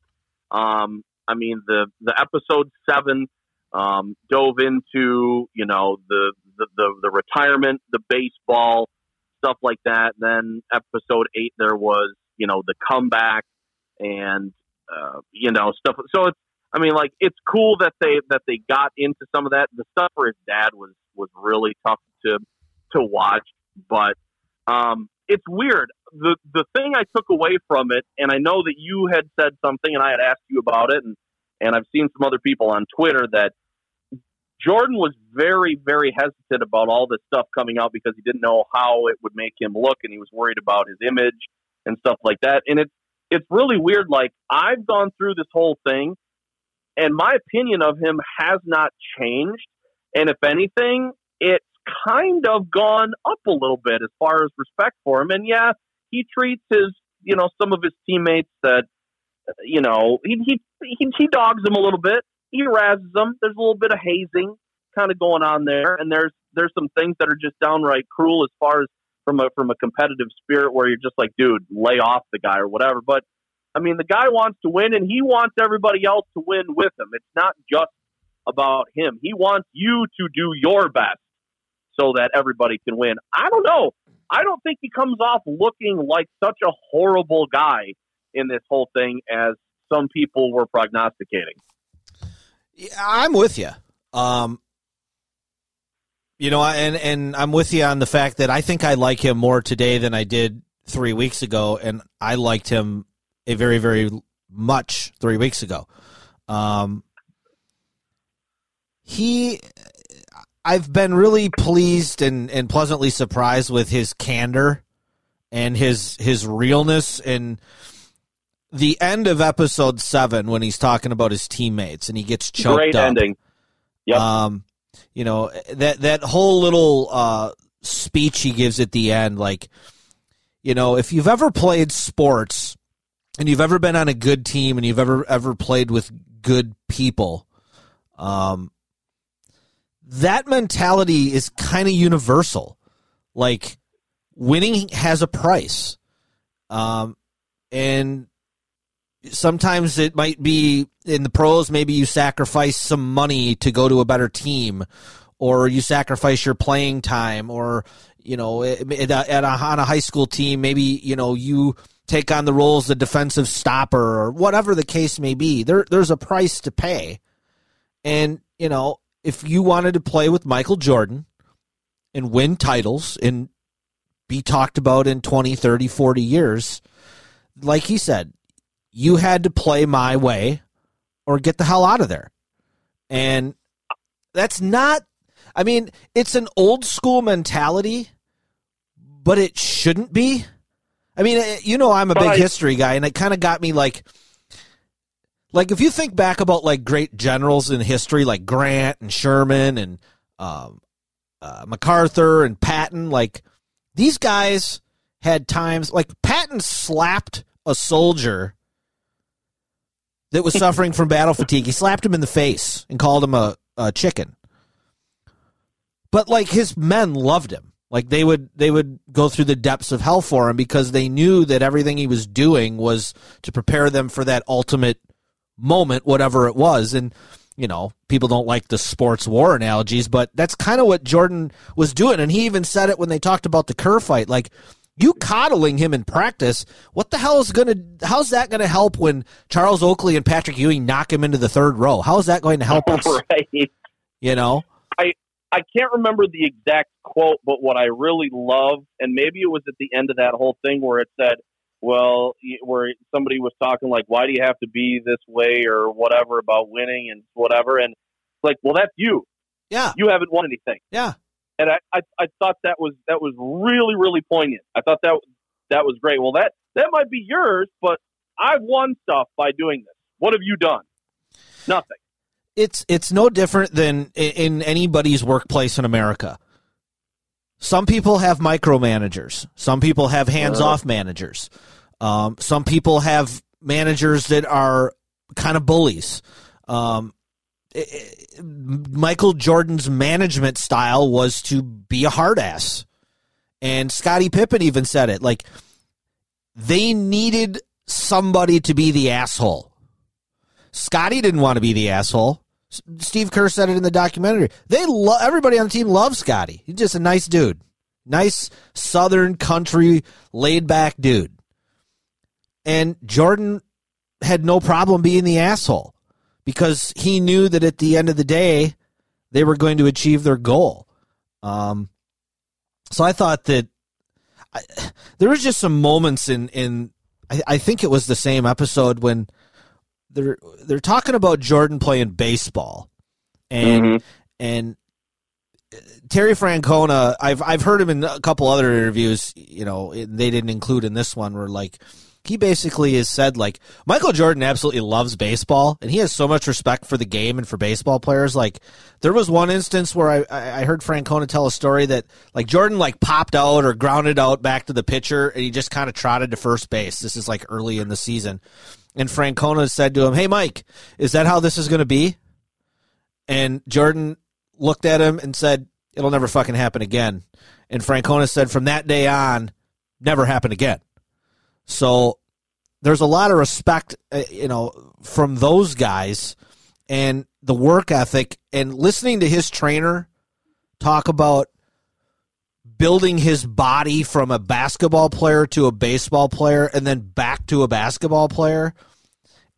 Um, I mean, the the episode seven um, dove into you know the, the the the retirement, the baseball stuff like that. Then episode eight, there was you know the comeback and uh, you know stuff. So it's I mean like it's cool that they that they got into some of that. The stuff for his dad was was really tough to to watch, but um, it's weird. The the thing I took away from it, and I know that you had said something, and I had asked you about it, and and I've seen some other people on Twitter that Jordan was very, very hesitant about all this stuff coming out because he didn't know how it would make him look, and he was worried about his image and stuff like that. And it's it's really weird. Like I've gone through this whole thing, and my opinion of him has not changed. And if anything, it's kind of gone up a little bit as far as respect for him. And yeah, he treats his, you know, some of his teammates that, you know, he he he, he dogs them a little bit. He razzes them. There's a little bit of hazing kind of going on there, and there's there's some things that are just downright cruel as far as from a from a competitive spirit where you're just like, dude, lay off the guy or whatever. But I mean, the guy wants to win, and he wants everybody else to win with him. It's not just about him. He wants you to do your best so that everybody can win. I don't know. I don't think he comes off looking like such a horrible guy in this whole thing as some people were prognosticating. Yeah, I'm with you. Um, you know, and and I'm with you on the fact that I think I like him more today than I did three weeks ago, and I liked him a very very much three weeks ago. Um, he, I've been really pleased and and pleasantly surprised with his candor and his his realness and the end of episode seven when he's talking about his teammates and he gets choked Great up. ending. Yep. Um, you know that that whole little uh, speech he gives at the end, like, you know, if you've ever played sports and you've ever been on a good team and you've ever ever played with good people, um, that mentality is kind of universal. Like, winning has a price, um, and sometimes it might be in the pros maybe you sacrifice some money to go to a better team or you sacrifice your playing time or you know at a, at a, on a high school team maybe you know you take on the role as a defensive stopper or whatever the case may be. There there's a price to pay. And you know if you wanted to play with Michael Jordan and win titles and be talked about in 20 30 40 years like he said you had to play my way or get the hell out of there. And that's not, I mean, it's an old school mentality, but it shouldn't be. I mean, you know, I'm a big history guy, and it kind of got me like, like if you think back about like great generals in history, like Grant and Sherman and um, uh, MacArthur and Patton, like these guys had times like Patton slapped a soldier that was suffering from battle fatigue. He slapped him in the face and called him a, a chicken. But like his men loved him. Like they would they would go through the depths of hell for him because they knew that everything he was doing was to prepare them for that ultimate moment, whatever it was. And you know, people don't like the sports war analogies, but that's kind of what Jordan was doing. And he even said it when they talked about the Kerr fight. Like you coddling him in practice, what the hell is gonna how's that gonna help when Charles Oakley and Patrick Ewing knock him into the third row? How is that going to help [laughs] us? right. You know? I I can't remember the exact quote, but what I really love, and maybe it was at the end of that whole thing where it said, well, where somebody was talking like, why do you have to be this way or whatever about winning and whatever. And it's like, well, that's you. Yeah. You haven't won anything. Yeah. And I, I, I thought that was that was really really poignant. I thought that that was great. Well, that that might be yours, but I've won stuff by doing this. What have you done? Nothing. It's it's no different than in anybody's workplace in America. Some people have micromanagers. Some people have hands-off managers. Um, some people have managers that are kind of bullies. Um, i- i- Michael Jordan's management style was to be a hard ass. And Scottie Pippen even said it. Like, they needed somebody to be the asshole. Scottie didn't want to be the asshole. Steve Kerr said it in the documentary. They lo- everybody on the team loves Scottie. He's just a nice dude. Nice southern country laid back dude. And Jordan had no problem being the asshole because he knew that at the end of the day they were going to achieve their goal. Um so I thought that I, [sighs] there was just some moments in in I, I think it was the same episode when they're they're talking about Jordan playing baseball, and Mhm. and uh, Terry Francona, I've I've heard him in a couple other interviews. You know, they didn't include in this one. Where like he basically has said like Michael Jordan absolutely loves baseball, and he has so much respect for the game and for baseball players. Like there was one instance where I I I heard Francona tell a story that like Jordan like popped out or grounded out back to the pitcher, and he just kind of trotted to first base. This is like early in the season. And Francona said to him, Hey, Mike, is that how this is going to be? And Jordan looked at him and said, It'll never fucking happen again. And Francona said, From that day on, never happen again. So there's a lot of respect, uh, you know, from those guys and the work ethic and listening to his trainer talk about building his body from a basketball player to a baseball player and then back to a basketball player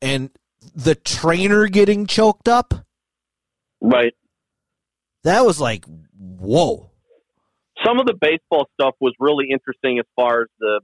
and the trainer getting choked up Right. that was like whoa some of the baseball stuff was really interesting as far as the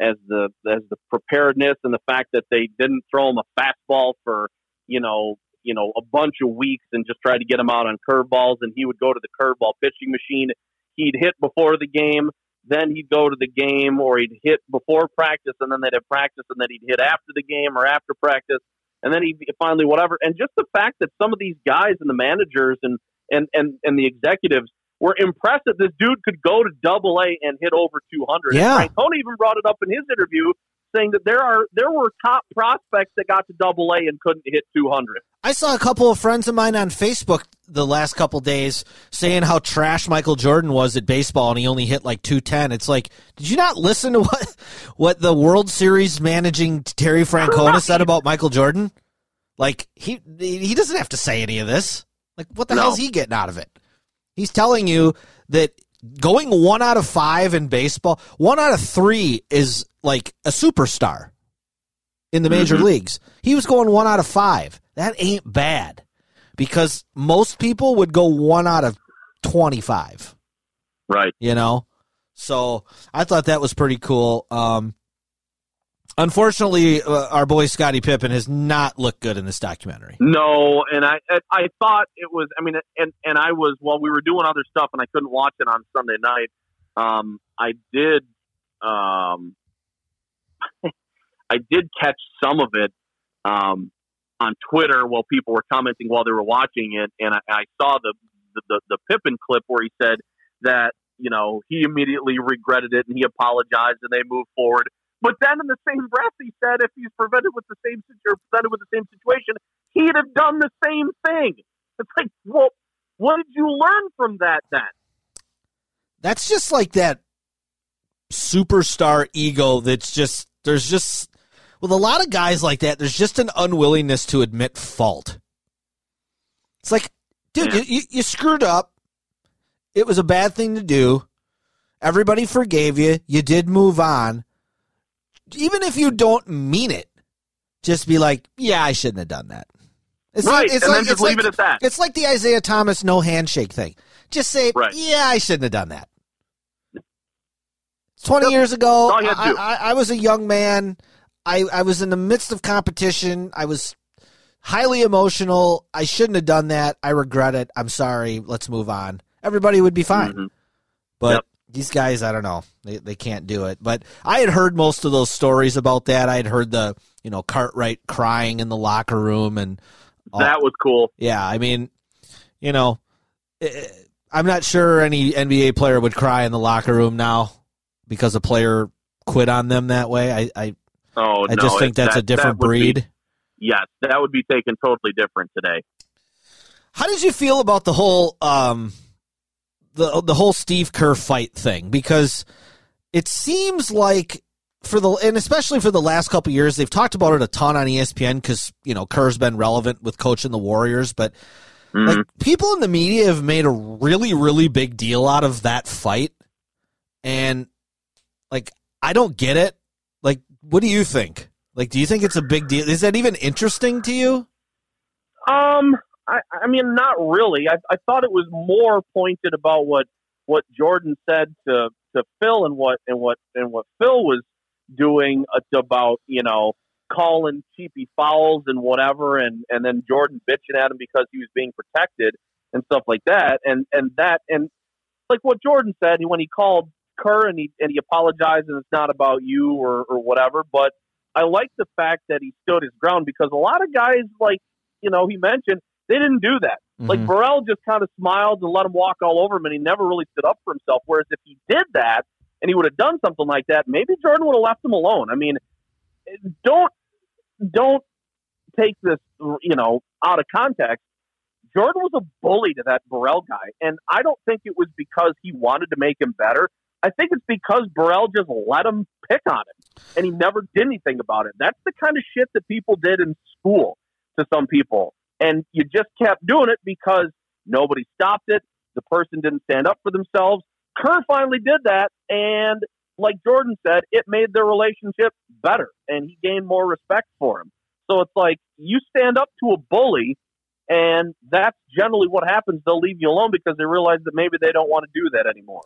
as the as the preparedness and the fact that they didn't throw him a fastball for you know you know a bunch of weeks and just try to get him out on curveballs and he would go to the curveball pitching machine he'd hit before the game then he'd go to the game or he'd hit before practice and then they'd have practice and then he'd hit after the game or after practice and then he finally whatever and just the fact that some of these guys and the managers and and and, and the executives were impressed that this dude could go to double A and hit over 200. Yeah. And Francona even brought it up in his interview saying that there are there were top prospects that got to double A and couldn't hit 200. I saw a couple of friends of mine on Facebook the last couple days saying how trash Michael Jordan was at baseball and he only hit like 210. It's like, did you not listen to what what the World Series managing Terry Francona said about Michael Jordan? Like he he doesn't have to say any of this. Like what the No. hell's he getting out of it? He's telling you that going 1 out of 5 in baseball, 1 out of 3 is like a superstar in the major leagues. He was going 1 out of 5. That ain't bad because most people would go 1 out of 25 Right. you know so i thought that was pretty cool um unfortunately uh, our boy scottie pippen has not looked good in this documentary No, and I I- I thought it was. I mean, and and I was while we were doing other stuff, and I couldn't watch it on Sunday night. Um, I did. Um, I did catch some of it um, on Twitter while people were commenting while they were watching it, and I, I saw the, the the Pippen clip where he said that you know he immediately regretted it and he apologized and they moved forward. But then in the same breath, he said if he's presented with the same presented with the same situation, he'd have done the same thing. It's like, well, what did you learn from that then? that's just like that superstar ego that's just there's just with a lot of guys like that there's just an unwillingness to admit fault. It's like dude you, you, you screwed up. It was a bad thing to do. Everybody forgave you. You did move on. Even if you don't mean it just be like yeah i shouldn't have done that. It's Right, and then just it's leave it at that. it's like the isaiah thomas no handshake thing. Just say Right. yeah i shouldn't have done that 20 Yep. years ago, That's all you had to I. I, I was a young man. I, I was in the midst of competition. I was highly emotional. I shouldn't have done that. I regret it. I'm sorry. Let's move on. Everybody would be fine. Mhm. But Yep. these guys, I don't know. They they can't do it. But I had heard most of those stories about that. I had heard the you know Cartwright crying in the locker room and all- That was cool. yeah. I mean, you know, eh, I'm not sure any NBA player would cry in the locker room now because a player quit on them that way. I I, Oh, I no, just think that's that- a different that would be- breed. yes, that would be taken totally different today. How did you feel about the whole um the the whole Steve Kerr fight thing? Because it seems like for the and especially for the last couple years, they've talked about it a ton on ESPN because you know Kerr's been relevant with coaching the Warriors, but Mhm. like people in the media have made a really really big deal out of that fight, and like I don't get it. Like, what do you think? Like, do you think it's a big deal? Is that even interesting to you? Um, I, I mean, not really. I, I thought it was more pointed about what what Jordan said to to Phil and what and what and what Phil was doing about you know calling cheapy fouls and whatever, and and then Jordan bitching at him because he was being protected and stuff like that, and and that and like what Jordan said when he called Kerr and he and he apologized and it's not about you or or whatever, but I like the fact that he stood his ground because a lot of guys like you know he mentioned they didn't do that. Like Mhm. Burrell just kind of smiled and let him walk all over him, and he never really stood up for himself. Whereas if he did that and he would have done something like that, maybe Jordan would have left him alone. I mean, don't don't take this you know out of context. Jordan was a bully to that Burrell guy, and I don't think it was because he wanted to make him better. I think it's because Burrell just let him pick on him, and he never did anything about it. That's the kind of shit that people did in school to some people, and you just kept doing it because nobody stopped it. The person didn't stand up for themselves. Kerr finally did that, and like Jordan said, it made their relationship better, and he gained more respect for him. So it's like you stand up to a bully, and that's generally what happens. They'll leave you alone because they realize that maybe they don't want to do that anymore.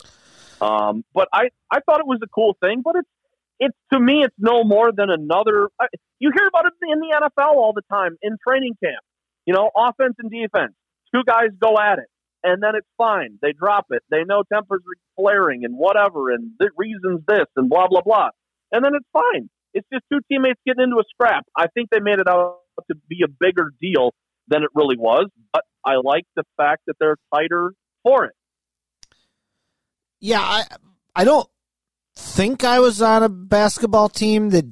Um, but I, I thought it was a cool thing, but it's it's to me it's no more than another. You hear about it in the NFL all the time in training camp. You know, offense and defense. Two guys go at it, and then it's fine. They drop it. They know tempers are flaring and whatever, and the reasons this and blah blah blah, and then it's fine. It's just two teammates getting into a scrap. I think they made it out to be a bigger deal than it really was, but I like the fact that they're tighter for it. Yeah, I I don't think I was on a basketball team that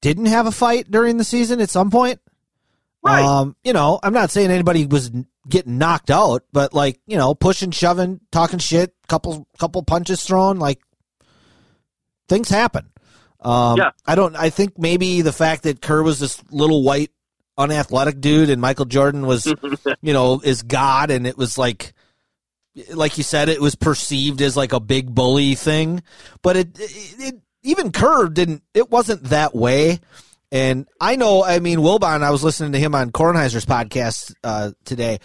didn't have a fight during the season at some point. Right. Um, you know, I'm not saying anybody was getting knocked out, but like, you know, pushing, shoving, talking shit, couple couple punches thrown, like things happen. Um, Yeah. I don't I think maybe the fact that Kerr was this little white unathletic dude and Michael Jordan was [laughs] you know, is God and it was like like you said, it was perceived as like a big bully thing, but it, it, it even Kerr didn't. It wasn't that way. And I know, I mean, Wilbon. I was listening to him on Kornheiser's podcast uh, today.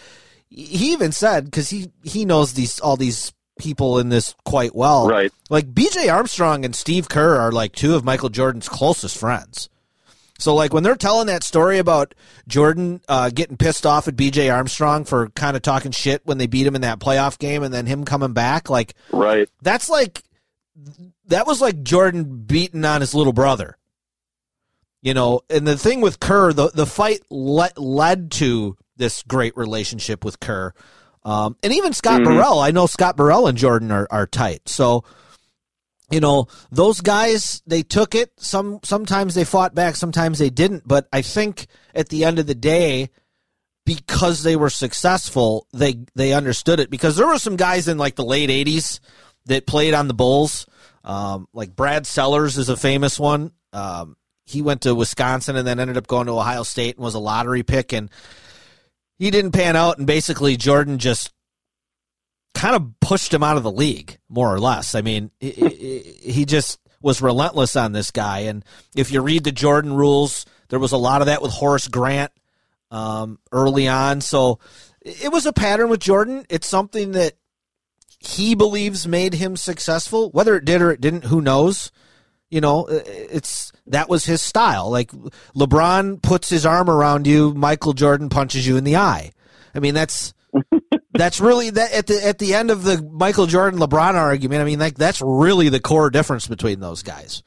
He even said because he he knows these all these people in this quite well. Right. Like B.J. Armstrong and Steve Kerr are like two of Michael Jordan's closest friends. So like when they're telling that story about Jordan uh, getting pissed off at B.J. Armstrong for kind of talking shit when they beat him in that playoff game, and then him coming back, like Right. that's like that was like Jordan beating on his little brother. You know, and the thing with Kerr, the the fight le- led to this great relationship with Kerr, um, and even Scott Mhm. Burrell. I know Scott Burrell and Jordan are are tight. So, you know, those guys they took it. Some sometimes they fought back, sometimes they didn't. But I think at the end of the day, because they were successful, they they understood it. Because there were some guys in like the late '80s that played on the Bulls. Um, like Brad Sellers is a famous one. Um, he went to Wisconsin and then ended up going to Ohio State and was a lottery pick, and he didn't pan out. And basically, Jordan just kind of pushed him out of the league, more or less. I mean, he- just was relentless on this guy. And if you read the Jordan rules, there was a lot of that with Horace Grant um, early on. So it was a pattern with Jordan. It's something that he believes made him successful. Whether it did or it didn't, who knows? You know, it's that was his style. Like LeBron puts his arm around you, Michael Jordan punches you in the eye. I mean, that's [laughs] that's really that at the at the end of the Michael Jordan LeBron argument. I mean, like that's really the core difference between those guys.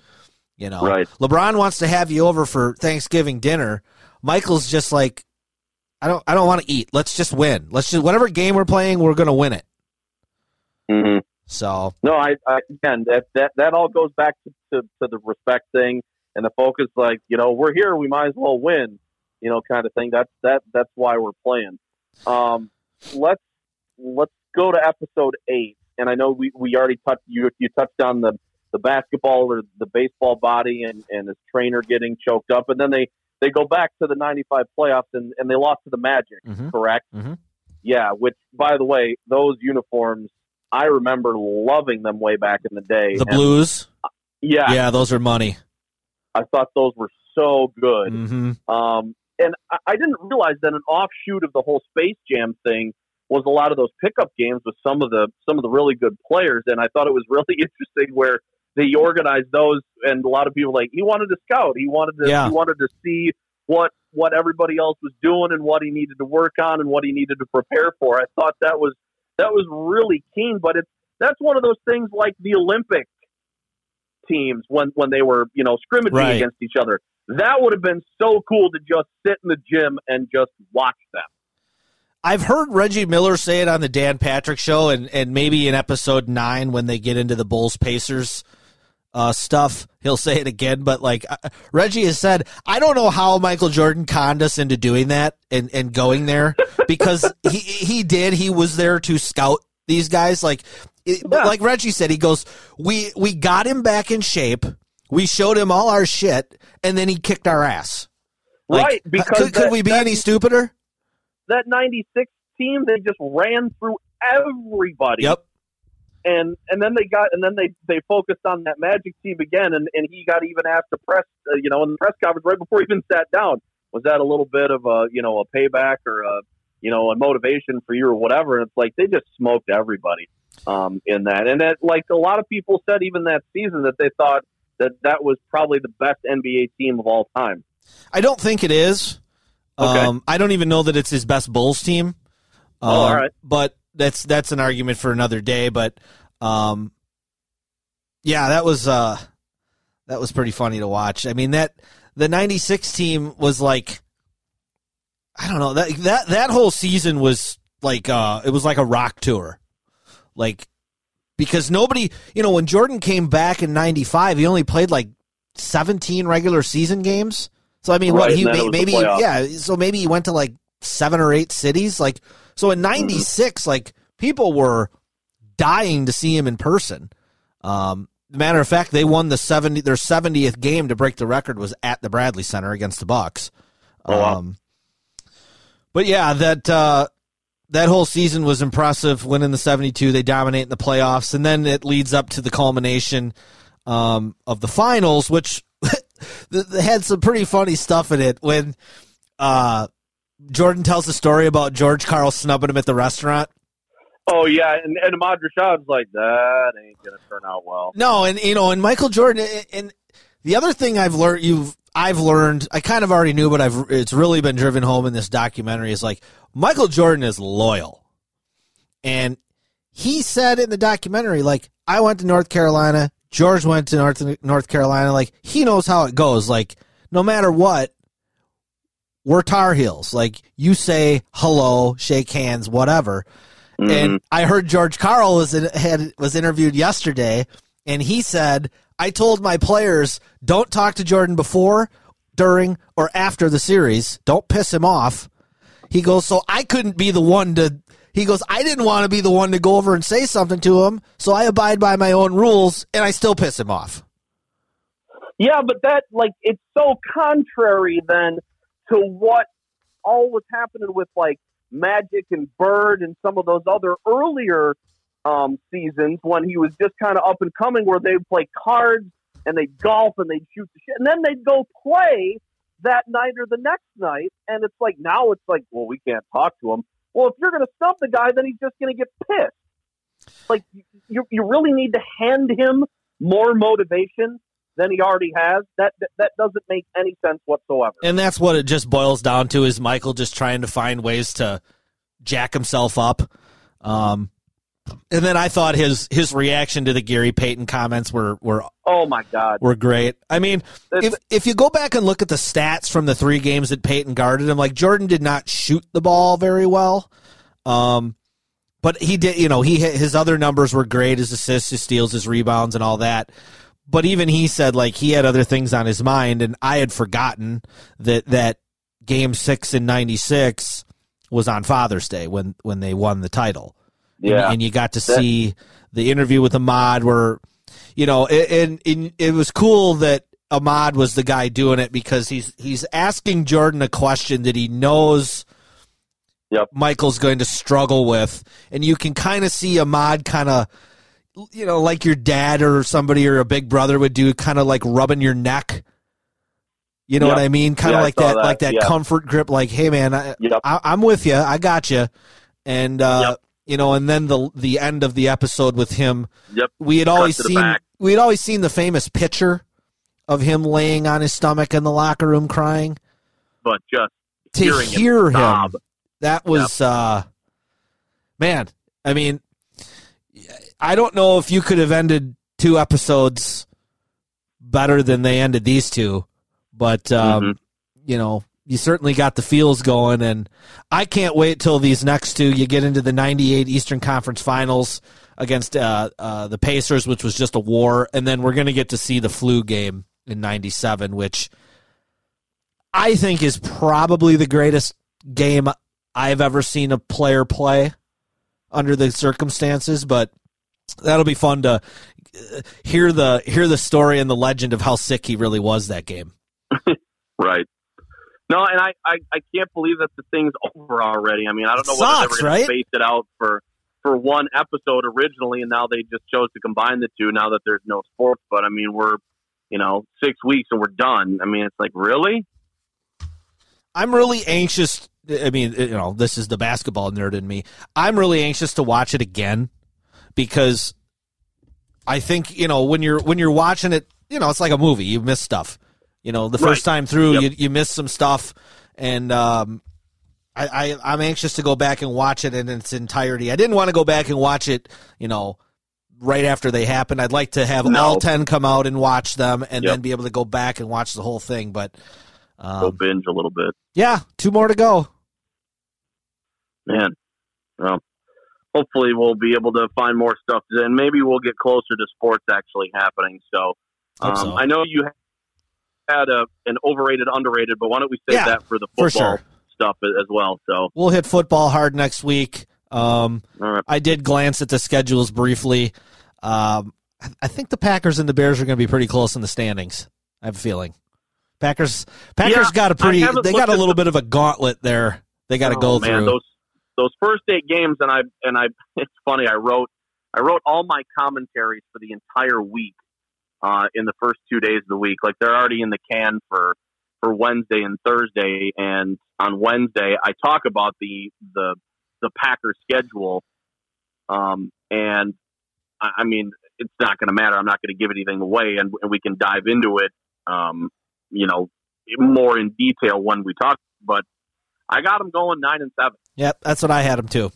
You know, Right. LeBron wants to have you over for Thanksgiving dinner. Michael's just like, I don't, I don't want to eat. Let's just win. Let's just whatever game we're playing, we're gonna win it. hmm So No, I, I again that that that all goes back to, to to the respect thing and the focus. Like you know, we're here, we might as well win. You know, kind of thing. That's that that's why we're playing. Um, let's let's go to episode eight. And I know we, we already touched you you touched on the the basketball or the baseball body and and his trainer getting choked up, and then they they go back to the '95 playoffs and and they lost to the Magic. Mhm. Correct. Mhm. Yeah. Which, by the way, those uniforms. I remember loving them way back in the day. the And, Blues, yeah, yeah, those are money. I thought those were so good. hmm Um, and I, I didn't realize that an offshoot of the whole Space Jam thing was a lot of those pickup games with some of the some of the really good players. And I thought it was really [laughs] interesting where they organized those, and a lot of people like he wanted to scout, he wanted to Yeah. he wanted to see what what everybody else was doing and what he needed to work on and what he needed to prepare for. I thought that was that was really keen, but it's that's one of those things like the Olympic teams when when they were you know scrimmaging Right. against each other. That would have been so cool to just sit in the gym and just watch them. I've heard Reggie Miller say it on the Dan Patrick show, and and maybe in episode nine when they get into the Bulls Pacers uh, stuff, he'll say it again. But like uh, Reggie has said, I don't know how Michael Jordan conned us into doing that and and going there [laughs] because he he did. He was there to scout these guys. Like it, Yeah. like Reggie said, he goes, we we got him back in shape. We showed him all our shit, and then he kicked our ass. Like, right, because could, could we be that- any stupider? That 96 team they just ran through everybody. Yep. and and then they got and then they they focused on that magic team again and and he got even asked to press uh, you know in the press conference right before he even sat down. Was that a little bit of a you know a payback or a you know a motivation for you or whatever? And it's like they just smoked everybody um in that. And that like a lot of people said even that season that they thought that that was probably the best NBA team of all time. I don't think it is. Okay. Um, I don't even know that it's his best Bulls team. Um, Oh, all right. But that's that's an argument for another day. But um, yeah, that was uh, that was pretty funny to watch. I mean that the '96 team was like, I don't know that that that whole season was like uh, it was like a rock tour, like because nobody, you know, when Jordan came back in '95, he only played like 17 regular season games. So I mean, what he and then it may, maybe yeah. So maybe he went to like seven or eight cities. Like so in '96, like people were dying to see him in person. Um, matter of fact, they won the 70 their 70th game to break the record was at the Bradley Center against the Bucks. Oh, wow. Um, but yeah, that uh, that whole season was impressive. Winning the 72, they dominate in the playoffs, and then it leads up to the culmination um, of the finals, which they had some pretty funny stuff in it when uh, Jordan tells the story about George Karl snubbing him at the restaurant. oh yeah and, and Ahmad Rashad's like that ain't gonna turn out well No, and you know, and Michael Jordan, and the other thing I've learned, you've, I've learned, I kind of already knew, but I've, it's really been driven home in this documentary is like Michael Jordan is loyal, and he said in the documentary, like I went to North Carolina, George went to North North Carolina, like he knows how it goes, like no matter what. We're Tar Heels. Like you say hello, shake hands, whatever. And mm-hmm. I heard George Karl was in, had was interviewed yesterday, and he said, "I told my players don't talk to Jordan before, during, or after the series. Don't piss him off." He goes, "So I couldn't be the one to." He goes, "I didn't want to be the one to go over and say something to him, so I abide by my own rules, and I still piss him off." Yeah, but that like it's so contrary then to what all was happening with like Magic and Bird and some of those other earlier um, seasons when he was just kind of up and coming, where they'd play cards and they'd golf and they'd shoot the shit, and then they'd go play that night or the next night, and it's like now it's like, well, we can't talk to him. Well, if you're going to stump the guy, then he's just going to get pissed. Like you, you really need to hand him more motivation than he already has. That that, doesn't make any sense whatsoever. And that's what it just boils down to is Michael just trying to find ways to jack himself up. Um, and then I thought his his reaction to the Gary Payton comments were were oh my god were great. I mean, It's- if if you go back and look at the stats from the three games that Payton guarded him, like Jordan did not shoot the ball very well. Um, but he did, you know, he his other numbers were great, his assists, his steals, his rebounds, and all that. But even he said like he had other things on his mind, and I had forgotten that that game six in '96 was on Father's Day when when they won the title. And- Yeah. and, you got to see the interview with Ahmad where you know, and, and it was cool that Ahmad was the guy doing it because he's he's asking Jordan a question that he knows Yep. Michael's going to struggle with, and you can kind of see Ahmad kind of, you know, like your dad or somebody or a big brother would do, kind of like rubbing your neck. You know Yep. what I mean? Kind of Yeah, like that, that, like that comfort grip. Like, hey man, I, I'm with you. I got you. And uh. You know, and then the the end of the episode with him Yep. we had always seen we had always seen the famous picture of him laying on his stomach in the locker room crying. But just To hear him, that was uh man. I mean, I don't know if you could have ended two episodes better than they ended these two, but um, Mhm. you know, you certainly got the feels going, and I can't wait till these next two. You get into the '98 Eastern Conference Finals against uh, uh, the Pacers, which was just a war, and then we're going to get to see the flu game in '97, which I think is probably the greatest game I've ever seen a player play under the circumstances. But that'll be fun to uh, hear the hear the story and the legend of how sick he really was that game. [laughs] Right. No, and I, I, I can't believe that the thing's over already. I mean, I don't know whether they were going right? to space it out for for one episode originally, and now they just chose to combine the two. Now that there's no sports, but I mean, we're you know six weeks and we're done. I mean, it's like really. I'm really anxious. I mean, you know, this is the basketball nerd in me. I'm really anxious to watch it again because I think you know when you're when you're watching it, you know, it's like a movie. You miss stuff. You know, the first Right. time through, Yep. you you miss some stuff, and um, I, I I'm anxious to go back and watch it in its entirety. I didn't want to go back and watch it, you know, right after they happened. I'd like to have No. all ten come out and watch them, and Yep. then be able to go back and watch the whole thing. But Go um, binge a little bit, yeah, two more to go. man. Well, hopefully we'll be able to find more stuff, and maybe we'll get closer to sports actually happening. So, um, so. I know you had a an overrated, underrated, but why don't we save Yeah, that for the for football sure. stuff as well? So, We'll hit football hard next week. Um, right. I did glance at the schedules briefly. Um, I- I think the Packers and the Bears are going to be pretty close in the standings. I have a feeling. Packers Packers Yeah, got a pretty they got a little the- bit of a gauntlet there. They got to Oh, go man, through. those those first eight games, and I and I. [laughs] It's funny. I wrote I wrote all my commentaries for the entire week uh, in the first two days of the week. Like they're already in the can for for Wednesday and Thursday. And on Wednesday, I talk about the the the Packers schedule. Um, and I, I mean, it's not going to matter. I'm not going to give anything away, and, and we can dive into it. Um, you know, more in detail when we talk. But I got them going nine and seven. Yep, that's what I had them too.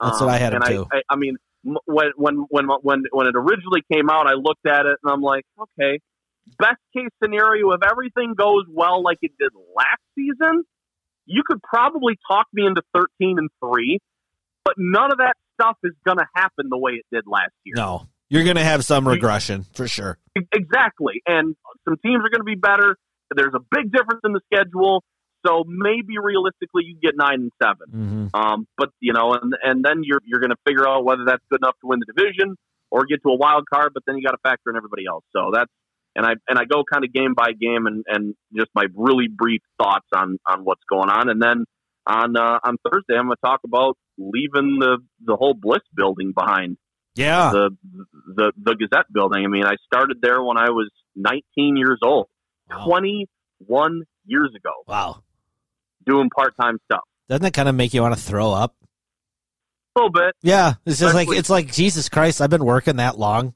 That's what I had Um, and too. I, I, I mean, when when when when when it originally came out, I looked at it and I'm like, okay, best case scenario if everything goes well like it did last season, you could probably talk me into 13 and three, but none of that stuff is going to happen the way it did last year. No, you're going to have some regression for sure. Exactly. And some teams are going to be better. There's a big difference in the schedule. So maybe realistically you get nine and 7 hmm Um, but you know, and and then you're you're going to figure out whether that's good enough to win the division or get to a wild card. But then you got to factor in everybody else. So that's and I and I go kind of game by game and and just my really brief thoughts on on what's going on. And then on uh, on Thursday I'm going to talk about leaving the the whole Bliss building behind Yeah, the the the Gazette building. I mean, I started there when I was 19 years old, Wow. 21 years ago, wow. Doing part time stuff. Doesn't that kind of make you want to throw up? A little bit. Yeah, it's just like it's like Jesus Christ. I've been working that long.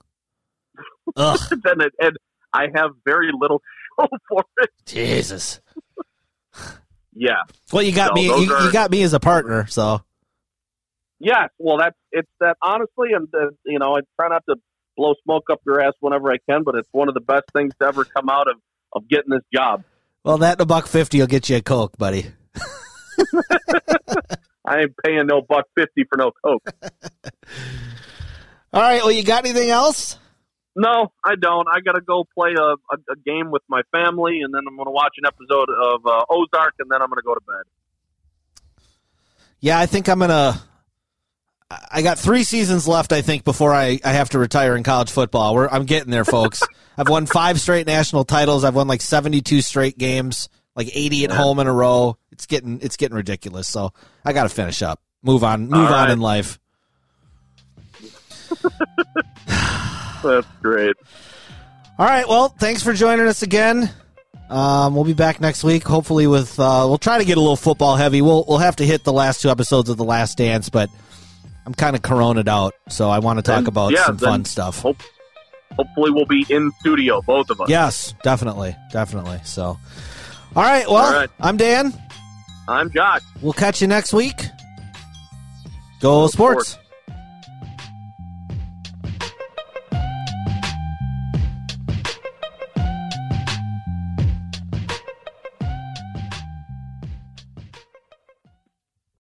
[laughs] Ugh. and, it, and I have very little [laughs] show for it. Jesus. Yeah. Well, you got So me. You, are- you got me as a partner. So Yeah, Well, that's it's that honestly, and uh, you know, I try not to blow smoke up your ass whenever I can, but it's one of the best things to ever come out of of getting this job. Well, that and a buck fifty will get you a coke, buddy. [laughs] I ain't paying no buck fifty for no coke. All right. Well, you got anything else? No, I don't. I got to go play a, a, a game with my family, and then I'm going to watch an episode of uh, Ozark, and then I'm going to go to bed. Yeah, I think I'm gonna. I got three seasons left. I think before I, I have to retire in college football. We're, I'm getting there, folks. [laughs] I've won five straight national titles. I've won like 72 straight games, like 80 at home in a row. It's getting it's getting ridiculous. So I got to finish up. Move on. Move All on right. in life. [laughs] That's great. All right. Well, thanks for joining us again. Um, we'll be back next week, hopefully with. Uh, we'll try to get a little football heavy. We'll we'll have to hit the last two episodes of the Last Dance, but I'm kind of coroned out, so I want to talk Then- about yeah, some fun stuff. Hope, hopefully, we'll be in studio, both of us. Yes, definitely, definitely. So, all right. Well, All right. I'm Dan. I'm Josh. We'll catch you next week. Go sports. sports.